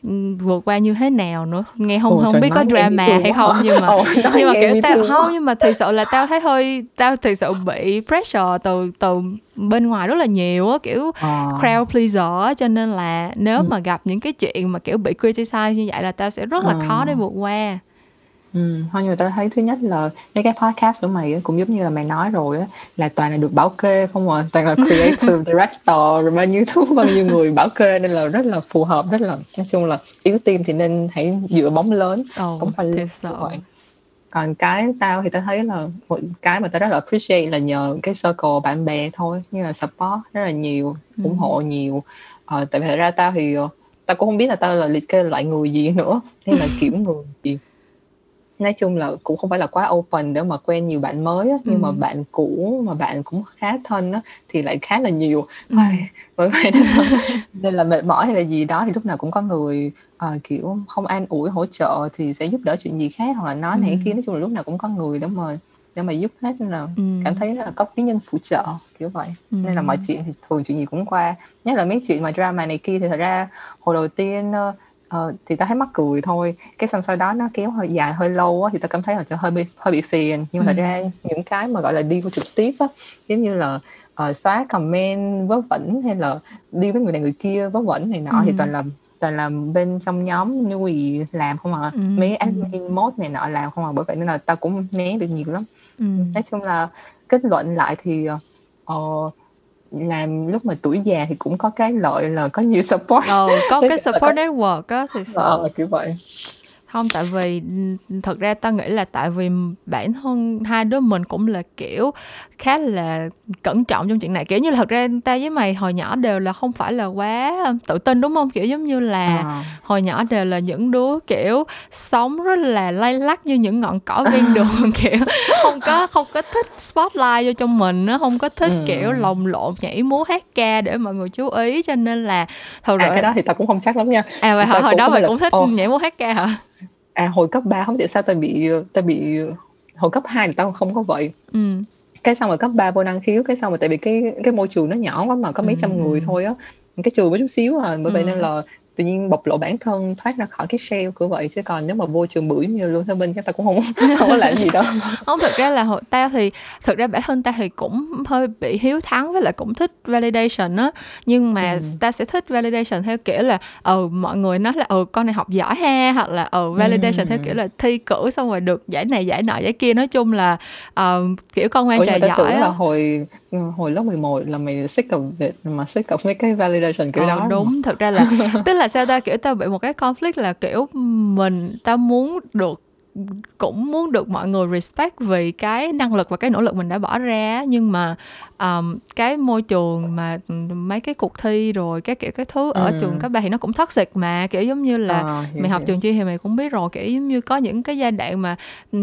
ừ, vượt qua như thế nào nữa nghe không Ồ, không biết có drama hay không nhưng mà nói nhưng mà kiểu tao không nhưng mà thực sự là tao thấy hơi tao thực sự bị pressure từ từ bên ngoài rất là nhiều á kiểu Ờ. crowd pleaser cho nên là nếu Ừ. mà gặp những cái chuyện mà kiểu bị criticize như vậy là tao sẽ rất là Ờ. khó để vượt qua Ừ, thôi nhưng mà tao thấy thứ nhất là mấy cái podcast của mày á, cũng giống như là mày nói rồi á là toàn là được bảo kê không à toàn là creative director rồi bao nhiêu thứ bao nhiêu người bảo kê nên là rất là phù hợp rất là nói chung là yếu team thì nên hãy dựa bóng lớn Ồ, không phải sự vậy còn cái tao thì tao thấy là một cái mà tao rất là appreciate là nhờ cái circle bạn bè thôi như là support rất là nhiều Ừ. ủng hộ nhiều. Ờ, tại vì thật ra tao thì ờ, tao cũng không biết là tao là liệt kê loại người gì nữa hay là kiểu người gì nói chung là cũng không phải là quá open để mà quen nhiều bạn mới á, nhưng Ừ. mà bạn cũ mà bạn cũng khá thân á, thì lại khá là nhiều Ừ. Bởi vậy nên là, nên là mệt mỏi hay là gì đó thì lúc nào cũng có người ờ, kiểu không an ủi hỗ trợ thì sẽ giúp đỡ chuyện gì khác hoặc là nói này Ừ. kia nói chung là lúc nào cũng có người để mà để mà giúp hết nên là Ừ. cảm thấy là có quý nhân phụ trợ kiểu vậy Ừ. nên là mọi chuyện thì thường chuyện gì cũng qua nhất là mấy chuyện mà drama này kia thì thật ra hồi đầu tiên ờ, thì tao thấy mắc cười thôi cái xong sau đó nó kéo hơi dài hơi lâu á thì tao cảm thấy là hơi bị hơi bị phiền nhưng mà Ừ. ra những cái mà gọi là đi trực tiếp á giống như là ờ, xóa comment vớ vẩn hay là đi với người này người kia vớ vẩn này nọ Ừ. thì toàn là toàn là bên trong nhóm new quỳ làm không à Ừ, mấy ừ. admin mode này nọ làm không à bởi vậy nên là tao cũng né được nhiều lắm Ừ. nói chung là kết luận lại thì ờ, làm lúc mà tuổi già thì cũng có cái lợi là có nhiều support. Ờ, có cái support network á thì sự ờ, kiểu vậy không tại vì thật ra tao nghĩ là tại vì bản thân hai đứa mình cũng là kiểu khá là cẩn trọng trong chuyện này kiểu như là thật ra tao với mày hồi nhỏ đều là không phải là quá tự tin đúng không kiểu giống như là Ờ. hồi nhỏ đều là những đứa kiểu sống rất là lay lắc như những ngọn cỏ ven đường kiểu không có không có thích spotlight vô trong mình nó không có thích Ừ. kiểu lồng lộn nhảy múa hát ca để mọi người chú ý cho nên là thật à ra cái đó thì tao cũng không chắc lắm nha à vậy hồi, hồi đó mày cũng thích Ồ. nhảy múa hát ca hả à hồi cấp 3 không biết tại sao tao bị tao bị hồi cấp 2 thì tao không có vậy ừ cái xong rồi cấp 3 vô năng khiếu cái xong rồi tại vì cái cái môi trường nó nhỏ quá mà có mấy trăm Ừ. người thôi á cái trường có chút xíu à bởi vậy Ừ. nên là tự nhiên bộc lộ bản thân thoát ra khỏi cái shell kiểu vậy chứ còn nếu mà vô trường bưởi như lương thế binh chắc tao cũng không không có làm gì đâu không thực ra là hồi tao thì thực ra bản thân tao thì cũng hơi bị hiếu thắng với lại cũng thích validation á nhưng mà Ừ. ta sẽ thích validation theo kiểu là ừ mọi người nói là ừ con này học giỏi ha hoặc là ừ validation Ừ. theo kiểu là thi cử xong rồi được giải này giải nọ giải kia nói chung là ờ, kiểu con mà tao giỏi tưởng là á hồi hồi lớp 11 là mày sick of it mà sick of mấy cái validation kiểu Ờ, đó mà. đúng thực ra là tức là sao ta kiểu tao bị một cái conflict là kiểu mình tao muốn được cũng muốn được mọi người respect vì cái năng lực và cái nỗ lực mình đã bỏ ra nhưng mà um, cái môi trường mà mấy cái cuộc thi rồi các kiểu các thứ ở Ừ. trường các bạn thì nó cũng toxic mà kiểu giống như là hiểu, mày học hiểu. trường chi thì mày cũng biết rồi kiểu giống như có những cái giai đoạn mà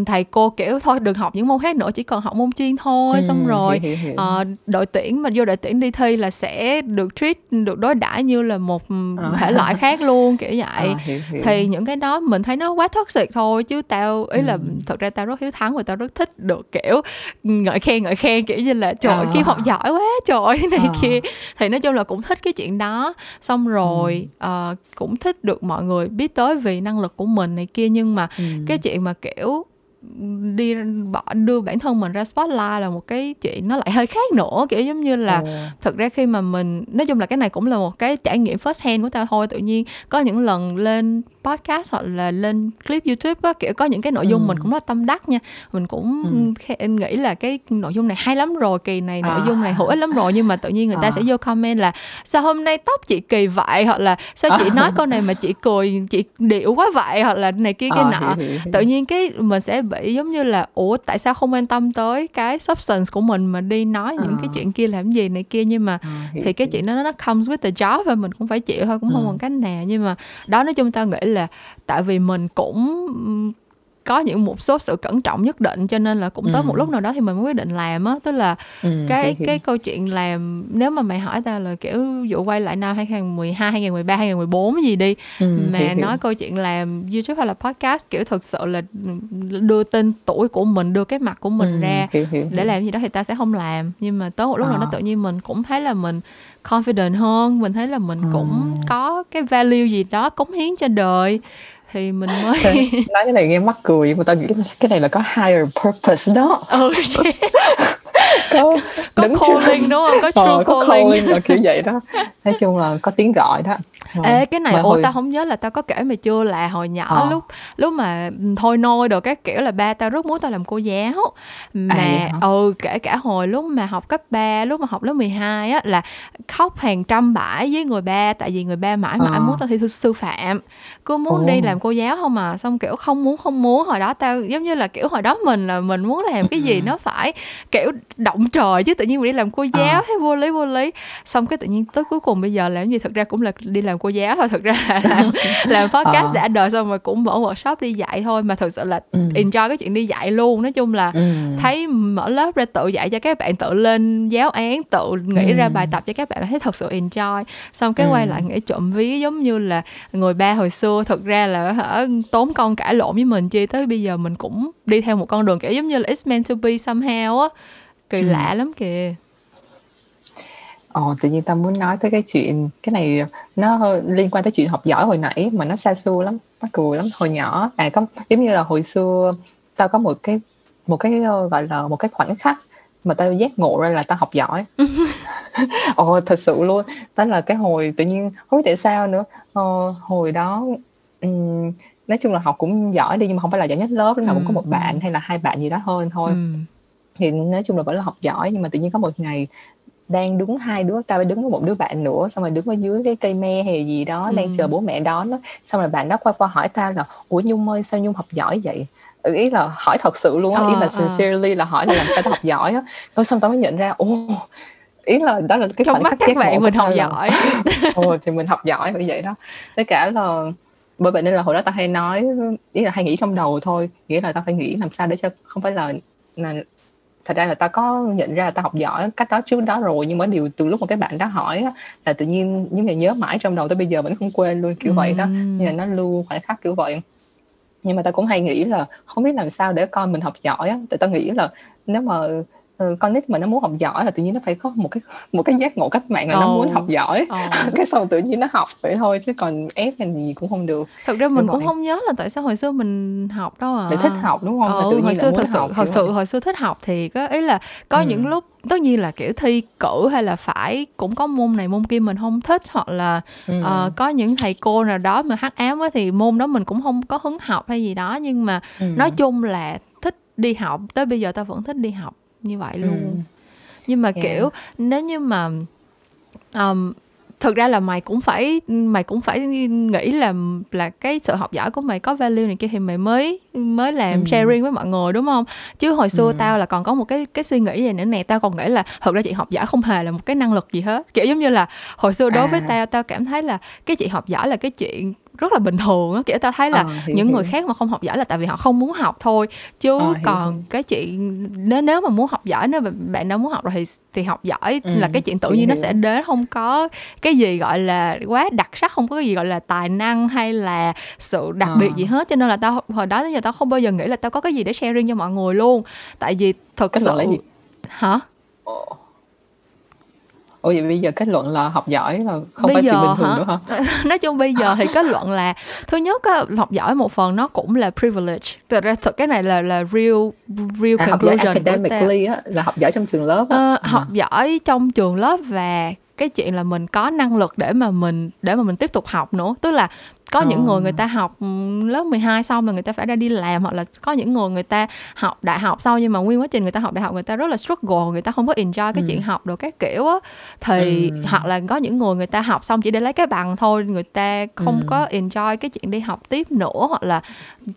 thầy cô kiểu thôi đừng học những môn khác nữa chỉ cần học môn chuyên thôi Ừ, xong rồi hiểu, hiểu, hiểu. ờ, đội tuyển mà vô đội tuyển đi thi là sẽ được treat được đối đãi như là một Ờ. thể loại khác luôn kiểu vậy Ờ, hiểu, hiểu. thì những cái đó mình thấy nó quá toxic thôi chứ tao ý là Ừ. thật ra tao rất hiếu thắng và tao rất thích được kiểu ngợi khen ngợi khen kiểu như là trời ơi Ờ. Kim học giỏi quá trời ơi, này Ờ. kia thì nói chung là cũng thích cái chuyện đó xong rồi Ừ. ờ, cũng thích được mọi người biết tới vì năng lực của mình này kia nhưng mà Ừ. cái chuyện mà kiểu đi bỏ đưa bản thân mình ra spotlight là một cái chuyện nó lại hơi khác nữa kiểu giống như là Ồ. thực ra khi mà mình nói chung là cái này cũng là một cái trải nghiệm first hand của tao thôi tự nhiên có những lần lên podcast hoặc là lên clip youtube á kiểu có những cái nội dung Ừ. mình cũng rất tâm đắc nha mình cũng Ừ. nghĩ là cái nội dung này hay lắm rồi kỳ này nội À. dung này hữu ích lắm rồi nhưng mà tự nhiên người ta À. sẽ vô comment là sao hôm nay tóc chị kỳ vậy hoặc là sao chị À. nói câu này mà chị cười chị điệu quá vậy hoặc là này kia cái Ờ, nọ hiểu, hiểu, hiểu. tự nhiên cái mình sẽ bị giống như là ủa tại sao không quan tâm tới cái substance của mình mà đi nói những cái Ờ. chuyện kia làm gì này kia nhưng mà hiểu, thì cái chuyện đó nó comes with the job và mình cũng phải chịu thôi cũng không Ừ. còn cách nào nhưng mà đó nói chung tao nghĩ là tại vì mình cũng có những một số sự cẩn trọng nhất định cho nên là cũng tới Ừ. một lúc nào đó thì mình mới quyết định làm á tức là Ừ, cái hiểu, cái câu chuyện làm nếu mà mày hỏi tao là kiểu dụ quay lại năm 2012 2013 2014 gì đi Ừ, mà hiểu, hiểu. nói câu chuyện làm YouTube hay là podcast kiểu thực sự là đưa tên tuổi của mình đưa cái mặt của mình Ừ, ra hiểu, hiểu, để làm gì đó thì ta sẽ không làm nhưng mà tới một lúc nào đó Ờ. tự nhiên mình cũng thấy là mình confident hơn mình thấy là mình cũng Ừ. có cái value gì đó cống hiến cho đời thì mình mới nói cái này nghe mắc cười nhưng mà tao nghĩ cái này là có higher purpose đó. Ừ có, có đứng calling đúng không? Có true Ờ, có calling. calling là kiểu vậy đó. Nói chung là có tiếng gọi đó Ờ. Ê cái này Mà ủa hồi- tao không nhớ là tao có kể mày chưa là hồi nhỏ Ờ. lúc lúc mà thôi nôi đồ các kiểu là ba tao rất muốn tao làm cô giáo mà hả? ừ kể cả hồi lúc mà học cấp 3 lúc mà học lớp 12 á là khóc hàng trăm bãi với người ba tại vì người ba mãi mãi Ờ. muốn tao thi thư sư phạm cứ muốn đi Ồ. làm cô giáo không mà xong kiểu không muốn không muốn hồi đó tao giống như là kiểu hồi đó mình là mình muốn làm cái gì Ừ. nó phải kiểu động trời chứ tự nhiên mình đi làm cô giáo Ờ. thấy vô lý vô lý xong cái tự nhiên tới cuối cùng bây giờ làm gì thực ra cũng là đi làm cô giáo thôi thực ra là làm, làm podcast Ờ. đã đời xong rồi cũng mở workshop đi dạy thôi mà thực sự là Ừ. enjoy cái chuyện đi dạy luôn nói chung là Ừ. thấy mở lớp ra tự dạy cho các bạn tự lên giáo án tự nghĩ ra Ừ. bài tập cho các bạn thấy thật sự enjoy xong cái Ừ. quay lại nghĩ trộm ví giống như là người ba hồi xưa thực ra là hả tốn công cãi lộn với mình chi tới bây giờ mình cũng đi theo một con đường kiểu giống như là it's meant to be somehow á kỳ Ừ. lạ lắm kìa Ồ, tự nhiên tao muốn nói tới cái chuyện cái này nó hơi liên quan tới chuyện học giỏi hồi nãy mà nó xa xưa lắm, nó cười lắm hồi nhỏ. À có giống như là hồi xưa tao có một cái một cái ờ, gọi là một cái khoảnh khắc mà tao giác ngộ ra là tao học giỏi. Ồ, thật sự luôn. Đó là cái hồi tự nhiên không biết tại sao nữa. Ờ, hồi đó ừm, nói chung là học cũng giỏi đi nhưng mà không phải là giỏi nhất lớp, lúc nào cũng có một bạn hay là hai bạn gì đó hơn thôi thì nói chung là vẫn là học giỏi nhưng mà tự nhiên có một ngày đang đứng hai đứa tao đứng với một đứa bạn nữa xong rồi đứng ở dưới cái cây me hay gì đó đang Ừ. chờ bố mẹ đón đó. xong rồi bạn đó qua qua hỏi tao là ủa nhung ơi sao nhung học giỏi vậy ừ, ý là hỏi thật sự luôn á ý Ờ, là ờ. sincerely là hỏi là làm sao tao học giỏi á Rồi xong tao mới nhận ra ô ý là đó là cái trong mắt các bạn mình học là, giỏi ồ thì mình học giỏi như vậy đó tất cả là bởi vậy nên là hồi đó tao hay nói ý là hay nghĩ trong đầu thôi nghĩa là tao phải nghĩ làm sao để cho không phải là là thật ra là tao có nhận ra là tao học giỏi cách đó trước đó rồi nhưng mà điều từ lúc mà cái bạn đó hỏi á, là tự nhiên những ngày nhớ mãi trong đầu tới bây giờ vẫn không quên luôn kiểu vậy đó. Như là nó lưu khoảnh khắc kiểu vậy. Nhưng mà tao cũng hay nghĩ là không biết làm sao để con mình học giỏi á tại tao nghĩ là nếu mà ừ, con nít mà nó muốn học giỏi là tự nhiên nó phải có một cái một cái giác ngộ cách mạng là nó Ồ. muốn học giỏi Ờ. cái xong tự nhiên nó học vậy thôi chứ còn ép hay gì cũng không được thực ra mình Đúng cũng vậy. không nhớ là tại sao hồi xưa mình học đâu à để thích học đúng không ừ, tự nhiên hồi xưa thật sự học hồi vậy. hồi xưa thích học thì có ý là có Ừ. những lúc tất nhiên là kiểu thi cử hay là phải cũng có môn này môn kia mình không thích hoặc là Ừ. ờ, có những thầy cô nào đó mà hắc ám á thì môn đó mình cũng không có hứng học hay gì đó nhưng mà Ừ. nói chung là thích đi học tới bây giờ tao vẫn thích đi học như vậy Ừ. luôn nhưng mà Yeah. kiểu nếu như mà um, thực ra là mày cũng phải mày cũng phải nghĩ là là cái sự học giỏi của mày có value này kia thì mày mới mới làm ừ. sharing với mọi người đúng không chứ hồi xưa ừ. tao là còn có một cái cái suy nghĩ gì nữa nè tao còn nghĩ là thật ra chị học giỏi không hề là một cái năng lực gì hết kiểu giống như là hồi xưa đối à. với tao tao cảm thấy là cái chị học giỏi là cái chuyện rất là bình thường á. Kiểu tao thấy là ờ, hiểu, những hiểu. người khác mà không học giỏi là tại vì họ không muốn học thôi. Chứ ờ, còn hiểu. cái chuyện nếu nếu mà muốn học giỏi nếu mà bạn đã muốn học rồi thì thì học giỏi ừ, là cái chuyện tự nhiên nó sẽ đến. Không có cái gì gọi là quá đặc sắc không có cái gì gọi là tài năng hay là sự đặc ờ. biệt gì hết. Cho nên là tao hồi đó đến giờ tao không bao giờ nghĩ là tao có cái gì để share riêng cho mọi người luôn. Tại vì thực cái sự hả Ủa vậy bây giờ kết luận là học giỏi là không bây phải giờ, chuyện bình thường hả? nữa hả? Nói chung bây giờ thì kết luận là thứ nhất á, học giỏi một phần nó cũng là privilege. Thực ra thực cái này là là real real à, conclusion giỏi academically á là học giỏi trong trường lớp á. À, à. Học giỏi trong trường lớp và cái chuyện là mình có năng lực để mà mình để mà mình tiếp tục học nữa tức là có những người người ta học lớp 12 xong rồi người ta phải ra đi làm hoặc là có những người người ta học đại học sau nhưng mà nguyên quá trình người ta học đại học người ta rất là struggle người ta không có enjoy cái ừ. chuyện học đồ các kiểu á thì ừ. hoặc là có những người người ta học xong chỉ để lấy cái bằng thôi người ta không ừ. có enjoy cái chuyện đi học tiếp nữa hoặc là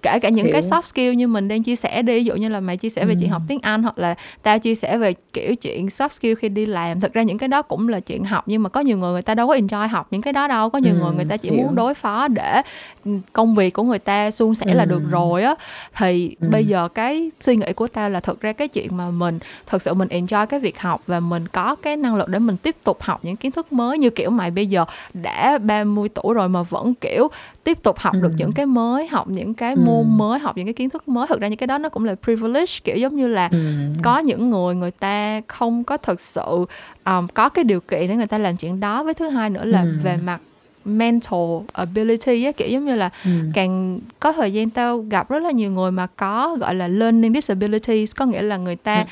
kể cả những Hiểu. cái soft skill như mình đang chia sẻ đi ví dụ như là mày chia sẻ về ừ. chuyện học tiếng Anh hoặc là tao chia sẻ về kiểu chuyện soft skill khi đi làm thực ra những cái đó cũng là chuyện học nhưng mà có nhiều người người ta đâu có enjoy học những cái đó đâu có nhiều ừ. người người ta chỉ Hiểu. muốn đối phó để để công việc của người ta suôn sẻ ừ. là được rồi á thì ừ. bây giờ cái suy nghĩ của tao là thực ra cái chuyện mà mình thật sự mình enjoy cái việc học và mình có cái năng lực để mình tiếp tục học những kiến thức mới như kiểu mày bây giờ đã 30 tuổi rồi mà vẫn kiểu tiếp tục học ừ. được những cái mới học những cái ừ. môn mới học những cái kiến thức mới thực ra những cái đó nó cũng là privilege kiểu giống như là ừ. có những người người ta không có thực sự um, có cái điều kiện để người ta làm chuyện đó với thứ hai nữa là ừ. về mặt mental ability á kiểu giống như là ừ. càng có thời gian tao gặp rất là nhiều người mà có gọi là learning disabilities có nghĩa là người ta ừ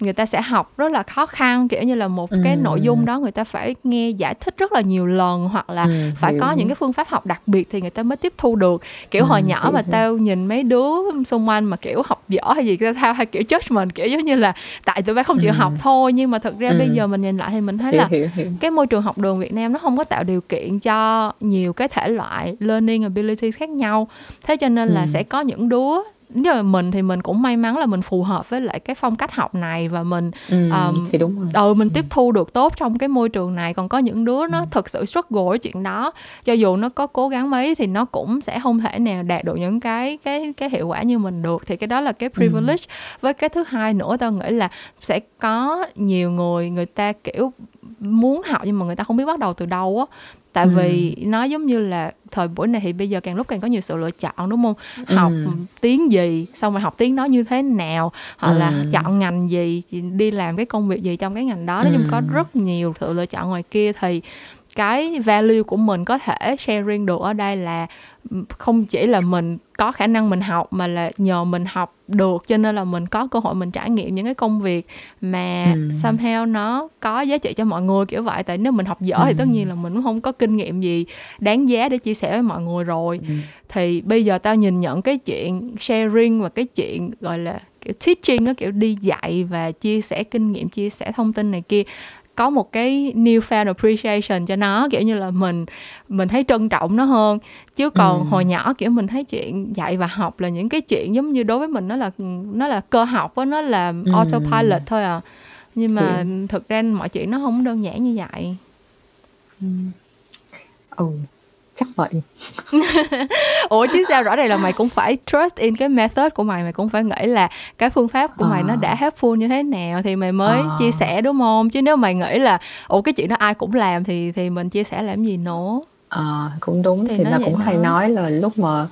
người ta sẽ học rất là khó khăn kiểu như là một ừ. cái nội dung đó người ta phải nghe giải thích rất là nhiều lần hoặc là ừ, phải hiểu. có những cái phương pháp học đặc biệt thì người ta mới tiếp thu được kiểu ừ, hồi nhỏ hiểu, mà tao nhìn mấy đứa xung quanh mà kiểu học dở hay gì tao hay kiểu judgment kiểu giống như là tại tụi bay không chịu ừ. học thôi nhưng mà thực ra ừ. bây giờ mình nhìn lại thì mình thấy hiểu, là hiểu, hiểu. cái môi trường học đường Việt Nam nó không có tạo điều kiện cho nhiều cái thể loại learning abilities khác nhau thế cho nên là ừ. sẽ có những đứa nhưng mà mình thì mình cũng may mắn là mình phù hợp với lại cái phong cách học này và mình ừ, um, thì đúng rồi. ừ mình ừ. tiếp thu được tốt trong cái môi trường này còn có những đứa nó ừ. thực sự struggle với chuyện đó cho dù nó có cố gắng mấy thì nó cũng sẽ không thể nào đạt được những cái cái cái hiệu quả như mình được thì cái đó là cái privilege ừ. với cái thứ hai nữa tao nghĩ là sẽ có nhiều người người ta kiểu muốn học nhưng mà người ta không biết bắt đầu từ đâu á tại ừ. vì nó giống như là thời buổi này thì bây giờ càng lúc càng có nhiều sự lựa chọn đúng không ừ. học tiếng gì xong rồi học tiếng đó như thế nào hoặc ừ. là chọn ngành gì đi làm cái công việc gì trong cái ngành đó nói chung ừ. có rất nhiều sự lựa chọn ngoài kia thì cái value của mình có thể sharing được ở đây là không chỉ là mình có khả năng mình học mà là nhờ mình học được cho nên là mình có cơ hội mình trải nghiệm những cái công việc mà ừ. somehow nó có giá trị cho mọi người kiểu vậy tại nếu mình học dở ừ. thì tất nhiên là mình cũng không có kinh nghiệm gì đáng giá để chia sẻ với mọi người rồi ừ. thì bây giờ tao nhìn nhận cái chuyện sharing và cái chuyện gọi là kiểu teaching á kiểu đi dạy và chia sẻ kinh nghiệm chia sẻ thông tin này kia có một cái new fan appreciation cho nó kiểu như là mình mình thấy trân trọng nó hơn chứ còn ừ. hồi nhỏ kiểu mình thấy chuyện dạy và học là những cái chuyện giống như đối với mình nó là nó là cơ học á nó là ừ. autopilot thôi à nhưng mà ừ. thực ra mọi chuyện nó không đơn giản như vậy ừ. ừ chắc vậy ủa chứ sao rõ ràng là mày cũng phải trust in cái method của mày mày cũng phải nghĩ là cái phương pháp của à. mày nó đã helpful như thế nào thì mày mới à. chia sẻ đúng không chứ nếu mày nghĩ là ủa cái chuyện đó ai cũng làm thì thì mình chia sẻ làm gì nữa à, cũng đúng thì, thì ta cũng đó. hay nói là lúc mà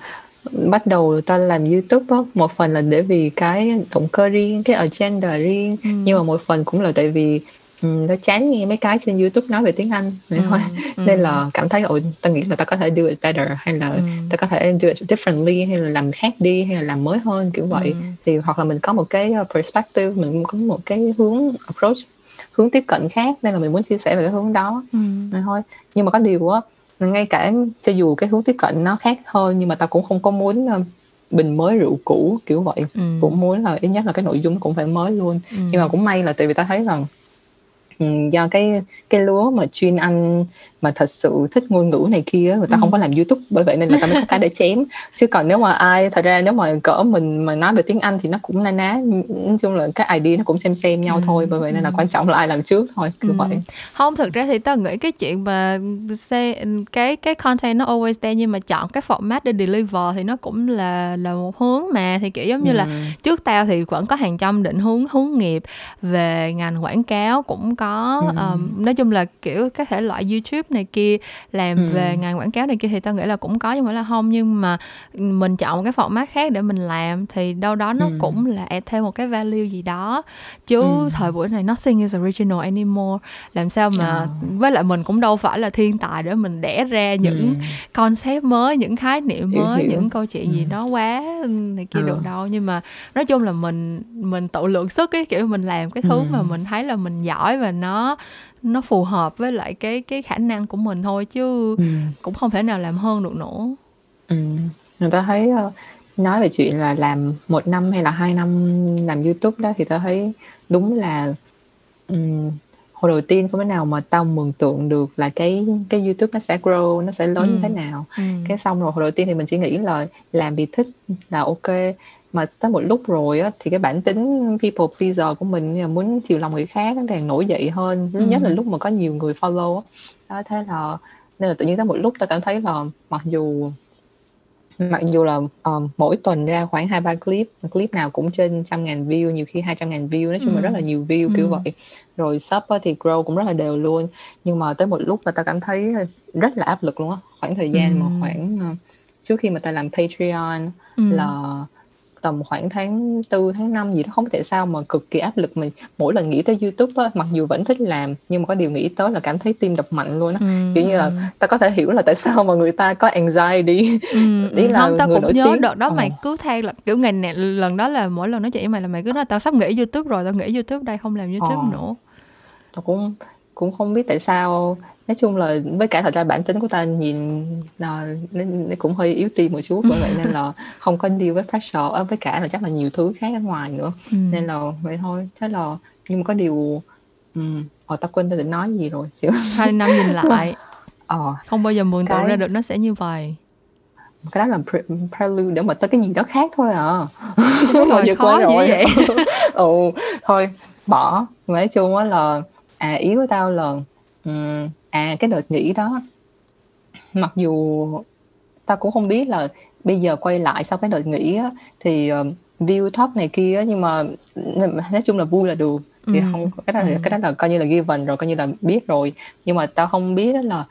bắt đầu ta làm YouTube á một phần là để vì cái động cơ riêng cái agenda riêng ừ. nhưng mà một phần cũng là tại vì nó chán nghe mấy cái trên YouTube nói về tiếng Anh này thôi ừ. nên là cảm thấy ôi tao nghĩ là tao có thể do it better hay là ừ. tao có thể do it differently hay là làm khác đi hay là làm mới hơn kiểu vậy ừ. thì hoặc là mình có một cái uh, perspective mình có một cái hướng approach hướng tiếp cận khác nên là mình muốn chia sẻ về cái hướng đó ừ. thôi nhưng mà có điều á ngay cả cho dù cái hướng tiếp cận nó khác hơn nhưng mà tao cũng không có muốn uh, bình mới rượu cũ kiểu vậy ừ. cũng muốn là ít nhất là cái nội dung cũng phải mới luôn ừ. nhưng mà cũng may là tại vì tao thấy rằng ừ, do cái cái lúa mà chuyên anh mà thật sự thích ngôn ngữ này kia người ta ừ. không có làm youtube bởi vậy nên là ta mới có cái để chém chứ còn nếu mà ai thật ra nếu mà cỡ mình mà nói về tiếng anh thì nó cũng na ná nói chung là cái idea nó cũng xem xem nhau ừ. thôi bởi vậy nên là quan trọng là ai làm trước thôi kiểu ừ. vậy không thực ra thì tao nghĩ cái chuyện mà cái cái content nó always there nhưng mà chọn cái format để deliver thì nó cũng là là một hướng mà thì kiểu giống như ừ. là trước tao thì vẫn có hàng trăm định hướng hướng nghiệp về ngành quảng cáo cũng có ừ. um, nói chung là kiểu các thể loại youtube này kia làm ừ. về ngành quảng cáo này kia thì tao nghĩ là cũng có nhưng mà là không nhưng mà mình chọn một cái format khác để mình làm thì đâu đó nó ừ. cũng là thêm một cái value gì đó chứ ừ. thời buổi này nothing is original anymore làm sao mà oh. với lại mình cũng đâu phải là thiên tài để mình đẻ ra những ừ. concept mới những khái niệm mới hiểu, những câu chuyện ừ. gì đó quá này kia ừ. được đâu nhưng mà nói chung là mình mình tự lượng sức cái kiểu mình làm cái thứ ừ. mà mình thấy là mình giỏi và nó nó phù hợp với lại cái cái khả năng của mình thôi chứ ừ. cũng không thể nào làm hơn được nữa ừ. người ta thấy uh, nói về chuyện là làm một năm hay là hai năm làm youtube đó thì tao thấy đúng là um, hồi đầu tiên có cái nào mà tao mường tượng được là cái cái youtube nó sẽ grow nó sẽ lớn ừ. như thế nào ừ. cái xong rồi hồi đầu tiên thì mình chỉ nghĩ là làm vì thích là ok mà tới một lúc rồi á thì cái bản tính people pleaser của mình là muốn chiều lòng người khác nó càng nổi dậy hơn ừ. nhất là lúc mà có nhiều người follow á đó thế là nên là tự nhiên tới một lúc ta cảm thấy là mặc dù mặc dù là um, mỗi tuần ra khoảng hai ba clip clip nào cũng trên trăm ngàn view nhiều khi hai trăm ngàn view nói chung ừ. là rất là nhiều view ừ. kiểu vậy rồi sub thì grow cũng rất là đều luôn nhưng mà tới một lúc mà ta cảm thấy rất là áp lực luôn á khoảng thời gian ừ. mà khoảng uh, trước khi mà ta làm Patreon ừ. là tầm khoảng tháng tư tháng 5 gì đó không tại sao mà cực kỳ áp lực mình mỗi lần nghĩ tới YouTube á, mặc dù vẫn thích làm nhưng mà có điều nghĩ tới là cảm thấy tim đập mạnh luôn á ừ. kiểu như là ta có thể hiểu là tại sao mà người ta có anxiety ừ. ý là không ta cũng nhớ tiếng. đợt đó ờ. mày cứ than là kiểu ngày này lần đó là mỗi lần nói chuyện với mày là mày cứ nói tao sắp nghỉ YouTube rồi tao nghỉ YouTube đây không làm YouTube ờ. nữa tao cũng cũng không biết tại sao nói chung là với cả thật ra bản tính của ta nhìn là nó, nó cũng hơi yếu tim một chút bởi vậy nên là không có deal với pressure với cả là chắc là nhiều thứ khác ở ngoài nữa. Ừ. nên là vậy thôi. Thế là nhưng mà có điều um, ờ ta quên ta định nói gì rồi chứ. Hai năm nhìn lại. Ờ. Không bao giờ mường tượng ra được nó sẽ như vậy. Cái đó là pre- prelude để mà tới cái gì đó khác thôi à. Đúng rồi khó như vậy. Ừ thôi bỏ. Nói chung á là à ý của tao là um, à cái đợt nghỉ đó mặc dù tao cũng không biết là bây giờ quay lại sau cái đợt nghỉ á, thì uh, view top này kia nhưng mà nói chung là vui là được thì ừ. không cái đó là, ừ. cái đó là coi như là given rồi coi như là biết rồi nhưng mà tao không biết đó là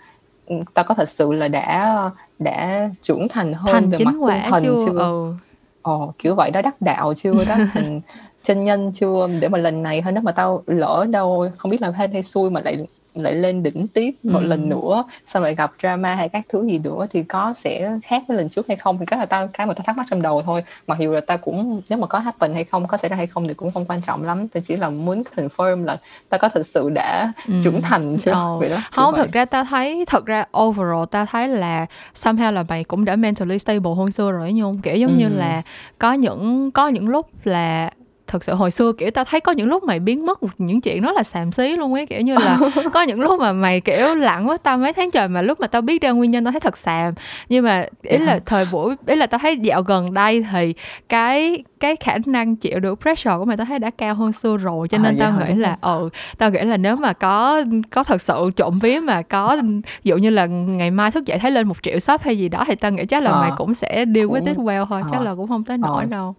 tao có thật sự là đã đã trưởng thành hơn thành về mặt tinh thần chưa, chưa? Ừ. Ồ, kiểu vậy đó đắc đạo chưa đó thành chân nhân chưa để mà lần này hơn nếu mà tao lỡ đâu không biết làm hên hay xui mà lại lại lên đỉnh tiếp một ừ. lần nữa xong lại gặp drama hay các thứ gì nữa thì có sẽ khác với lần trước hay không thì cái là tao cái mà tao thắc mắc trong đầu thôi mặc dù là tao cũng nếu mà có happen hay không có xảy ra hay không thì cũng không quan trọng lắm tao chỉ là muốn confirm là tao có thực sự đã ừ. trưởng thành chưa oh. vậy đó không thực ra tao thấy thật ra overall tao thấy là somehow là mày cũng đã mentally stable hơn xưa rồi nhung kiểu giống ừ. như là có những có những lúc là thực sự hồi xưa kiểu tao thấy có những lúc mày biến mất những chuyện rất là xàm xí luôn ấy kiểu như là có những lúc mà mày kiểu lặng với tao mấy tháng trời mà lúc mà tao biết ra nguyên nhân tao thấy thật xàm. Nhưng mà ý là thời buổi ý là tao thấy dạo gần đây thì cái cái khả năng chịu được pressure của mày tao thấy đã cao hơn xưa rồi cho nên à, tao nghĩ hả? là ừ tao nghĩ là nếu mà có có thật sự trộm vía mà có ví dụ như là ngày mai thức dậy thấy lên một triệu sub hay gì đó thì tao nghĩ chắc là à, mày cũng sẽ deal with it well thôi à, chắc là cũng không tới nổi à. đâu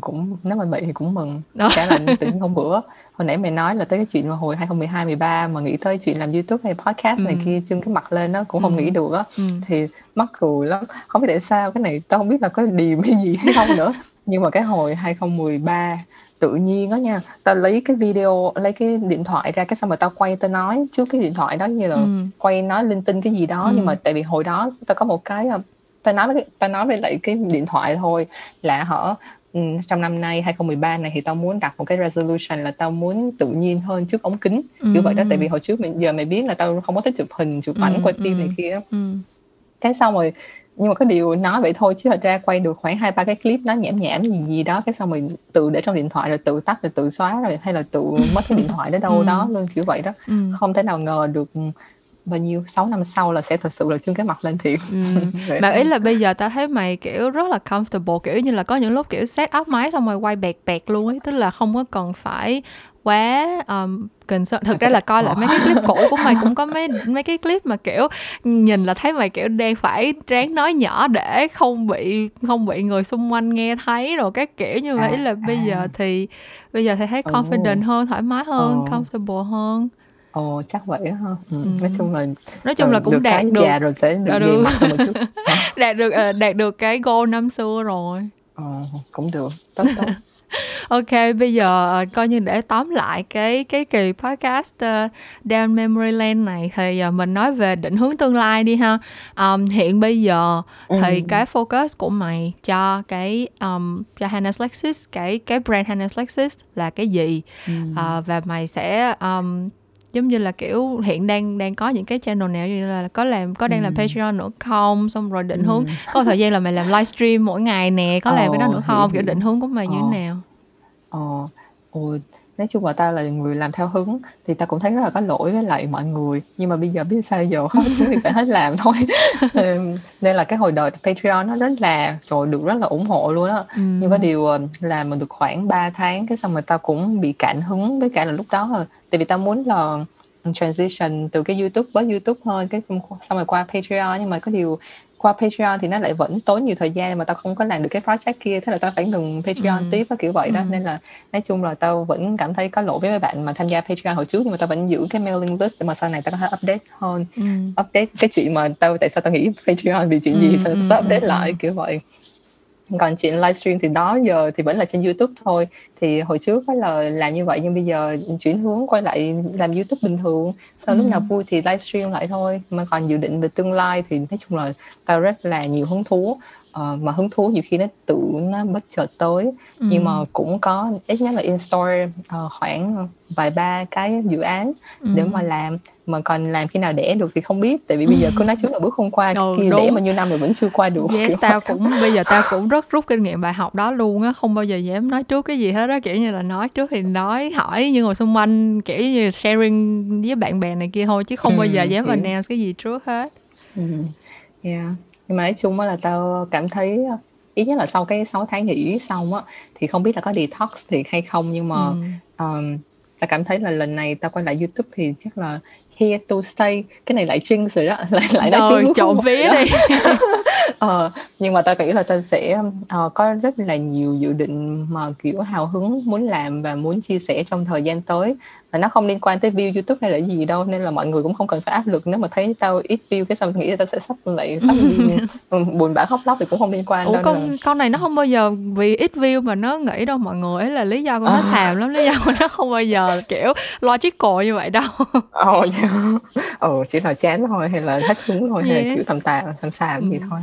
cũng nếu mà vậy thì cũng mừng đó. chả là tỉnh hôm bữa hồi nãy mày nói là tới cái chuyện mà hồi 2012 13 mà nghĩ tới chuyện làm YouTube hay podcast ừ. này kia trưng cái mặt lên nó cũng không ừ. nghĩ được á ừ. thì mắc cười lắm không biết tại sao cái này tao không biết là có điềm hay gì hay không nữa nhưng mà cái hồi 2013 tự nhiên đó nha tao lấy cái video lấy cái điện thoại ra cái xong mà tao quay tao nói trước cái điện thoại đó như là ừ. quay nói linh tinh cái gì đó ừ. nhưng mà tại vì hồi đó tao có một cái tao nói với tao nói với lại cái điện thoại thôi là họ Ừ, trong năm nay 2013 này thì tao muốn đặt một cái resolution là tao muốn tự nhiên hơn trước ống kính ừ. kiểu vậy đó tại vì hồi trước mình giờ mày biết là tao không có thích chụp hình chụp ảnh ừ, quay phim ừ. này kia ừ. cái xong rồi nhưng mà có điều nói vậy thôi chứ thật ra quay được khoảng hai ba cái clip nó nhảm nhảm gì gì đó cái xong mình tự để trong điện thoại rồi tự tắt rồi tự xóa rồi hay là tự mất cái điện thoại đó đâu Ừ. đó luôn kiểu vậy đó Ừ. không thể nào ngờ được bao nhiêu? 6 năm sau là sẽ thật sự là trưng cái mặt lên thiệt. Ừ. Mà ý là bây giờ ta thấy mày kiểu rất là comfortable kiểu như là có những lúc kiểu set up máy xong rồi quay bẹt bẹt luôn ấy tức là không có cần phải quá um, concern. Thực ra là coi lại mấy cái clip cũ của mày cũng có mấy mấy cái clip mà kiểu nhìn là thấy mày kiểu đang phải ráng nói nhỏ để không bị không bị người xung quanh nghe thấy rồi các kiểu như vậy. À, là bây à. giờ thì bây giờ thì thấy confident hơn thoải mái hơn Ồ. comfortable hơn ồ chắc vậy ha ừ. Ừ. nói chung là nói chung là ờ, cũng được đạt cái được già rồi sẽ được Ờ, dày được. mặt hơn một chút đạt được ờ, đạt được cái goal năm xưa rồi Ồ, cũng được tốt tốt Ok, bây giờ ờ, coi như để tóm lại cái cái kỳ podcast ờ, Down Memory Lane này thì ờ, mình nói về định hướng tương lai đi ha. Um, hiện bây giờ thì Ừ. cái focus của mày cho cái um, cho Hannah's Lexus cái cái brand Hannah's Lexus là cái gì? Ừ. Ờ, và mày sẽ um, giống như là kiểu hiện đang đang có những cái channel nào như là có làm có đang làm Ừ. Patreon nữa không xong rồi định Ừ. hướng có thời gian là mày làm livestream mỗi ngày nè có làm cái đó Ồ, nữa hiểu, không kiểu hiểu. định hướng của mày như Ờ. thế nào Ờ, ồ, nói chung là tao là người làm theo hứng thì tao cũng thấy rất là có lỗi với lại mọi người. Nhưng mà bây giờ biết sao giờ xuống thì phải hết làm thôi. Ừm, nên là cái hồi đầu Patreon nó rất là rồi được rất là ủng hộ luôn á. Ừ. nhưng có điều ờ, làm mà được khoảng 3 tháng cái xong rồi tao cũng bị cạn hứng với cả là lúc đó rồi tại vì tao muốn là transition từ cái YouTube với YouTube thôi cái xong rồi qua Patreon. Nhưng mà có điều qua Patreon thì nó lại vẫn tốn nhiều thời gian mà tao không có làm được cái project kia thế là tao phải ngừng Patreon Ừ. tiếp á kiểu vậy đó Ừ. nên là nói chung là tao vẫn cảm thấy có lỗi với mấy bạn mà tham gia Patreon hồi trước nhưng mà tao vẫn giữ cái mailing list để mà sau này tao có thể update hơn Ừ. update cái chuyện mà tao tại sao tao nghĩ Patreon vì chuyện gì Ừ, sao ừ, sẽ ừ, update ừ. lại kiểu vậy còn chuyện livestream thì đó giờ thì vẫn là trên YouTube thôi. Thì hồi trước á là làm như vậy nhưng bây giờ chuyển hướng quay lại làm YouTube bình thường. Sau lúc Ừ. nào vui thì livestream lại thôi. Mà còn dự định về tương lai thì nói chung là tao rất là nhiều hứng thú Ờ, mà hứng thú nhiều khi nó tự nó bất chợt tới Ừ. nhưng mà cũng có ít nhất là in store ờ, khoảng vài ba cái dự án để Ừ. mà làm mà còn làm khi nào đẻ được thì không biết tại vì bây giờ cứ nói trước là bước không qua Ừ, kia đẻ bao nhiêu năm rồi vẫn chưa qua được Yes, kiểu tao cũng bây giờ tao cũng rất rút kinh nghiệm bài học đó luôn á không bao giờ dám nói trước cái gì hết á kiểu như là nói trước thì nói hỏi những người xung quanh kiểu như sharing với bạn bè này kia thôi chứ không bao giờ Ừ, dám announce cái gì trước hết Ừ. Yeah. Nhưng mà nói chung là tao cảm thấy ít nhất là sau cái 6 tháng nghỉ xong á thì không biết là có detox thiệt hay không. Nhưng mà Ừ. um, tao cảm thấy là lần này tao quay lại YouTube thì chắc là here to stay. Cái này lại jinx rồi đó lại lại nói trước trộn vía đi ờ, nhưng mà tao nghĩ là tao sẽ ờ, có rất là nhiều dự định mà kiểu hào hứng muốn làm và muốn chia sẻ trong thời gian tới và nó không liên quan tới view YouTube hay là gì đâu nên là mọi người cũng không cần phải áp lực nếu mà thấy tao ít view cái xong nghĩ là tao sẽ sắp lại sắp ừ, buồn bã khóc lóc thì cũng không liên quan Ủa đâu con con này nó không bao giờ vì ít view mà nó nghĩ đâu mọi người ấy là lý do của nó À. xàm lắm lý do của nó không bao giờ kiểu logical như vậy đâu Ồ, dạ. Ồ, chỉ là chán thôi hay là hết hứng thôi hay là kiểu Yes. tầm tà tầm xàm gì Ừ. thôi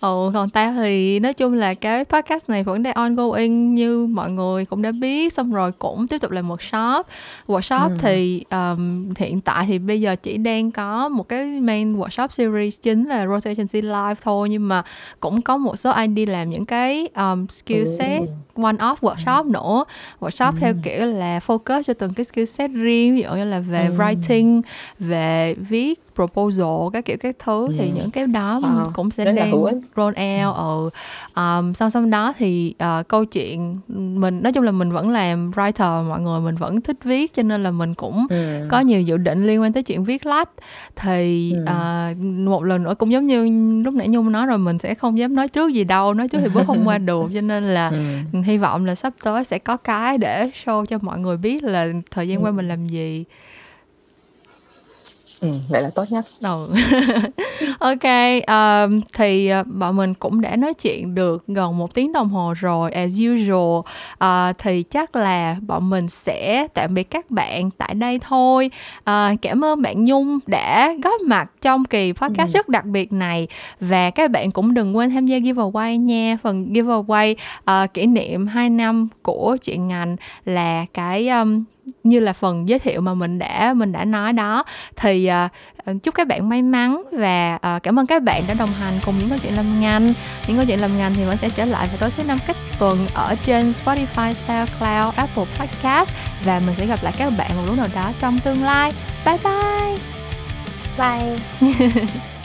Ừ, còn tao thì nói chung là cái podcast này vẫn đang ongoing như mọi người cũng đã biết xong rồi cũng tiếp tục làm workshop workshop Ừ. thì um, hiện tại thì bây giờ chỉ đang có một cái main workshop series chính là Rose Agency Live thôi nhưng mà cũng có một số anh đi làm những cái um, skill set one off workshop nữa workshop theo kiểu là focus cho từng cái skill set riêng ví dụ như là về Ừ. writing về viết proposal các kiểu các thứ thì Ừ. những cái đó Wow, cũng sẽ rất là đang hữu ích. Roll out ừ. um, song song đó thì uh, câu chuyện mình nói chung là mình vẫn làm writer mọi người mình vẫn thích viết cho nên là mình cũng Ừ. có nhiều dự định liên quan tới chuyện viết lách thì Ừ. à, một lần nữa cũng giống như lúc nãy nhung nói rồi mình sẽ không dám nói trước gì đâu nói trước thì bước không qua được cho nên là Ừ. hy vọng là sắp tới sẽ có cái để show cho mọi người biết là thời gian qua mình làm gì Ừ, vậy là tốt nhất. Ừ. ok um, thì uh, bọn mình cũng đã nói chuyện được gần một tiếng đồng hồ rồi as usual. Uh, thì chắc là bọn mình sẽ tạm biệt các bạn tại đây thôi. Uh, cảm ơn bạn Nhung đã góp mặt trong kỳ podcast rất đặc biệt này. Và các bạn cũng đừng quên tham gia giveaway nha. Phần giveaway uh, kỷ niệm 2 năm của chuyện ngành là cái um, như là phần giới thiệu mà mình đã mình đã nói đó. Thì uh, chúc các bạn may mắn và uh, cảm ơn các bạn đã đồng hành cùng những câu chuyện làm ngành. Những câu chuyện làm ngành thì vẫn sẽ trở lại vào tối thứ năm cách tuần ở trên Spotify, SoundCloud, Apple Podcast và mình sẽ gặp lại các bạn một lúc nào đó trong tương lai. Bye bye! Bye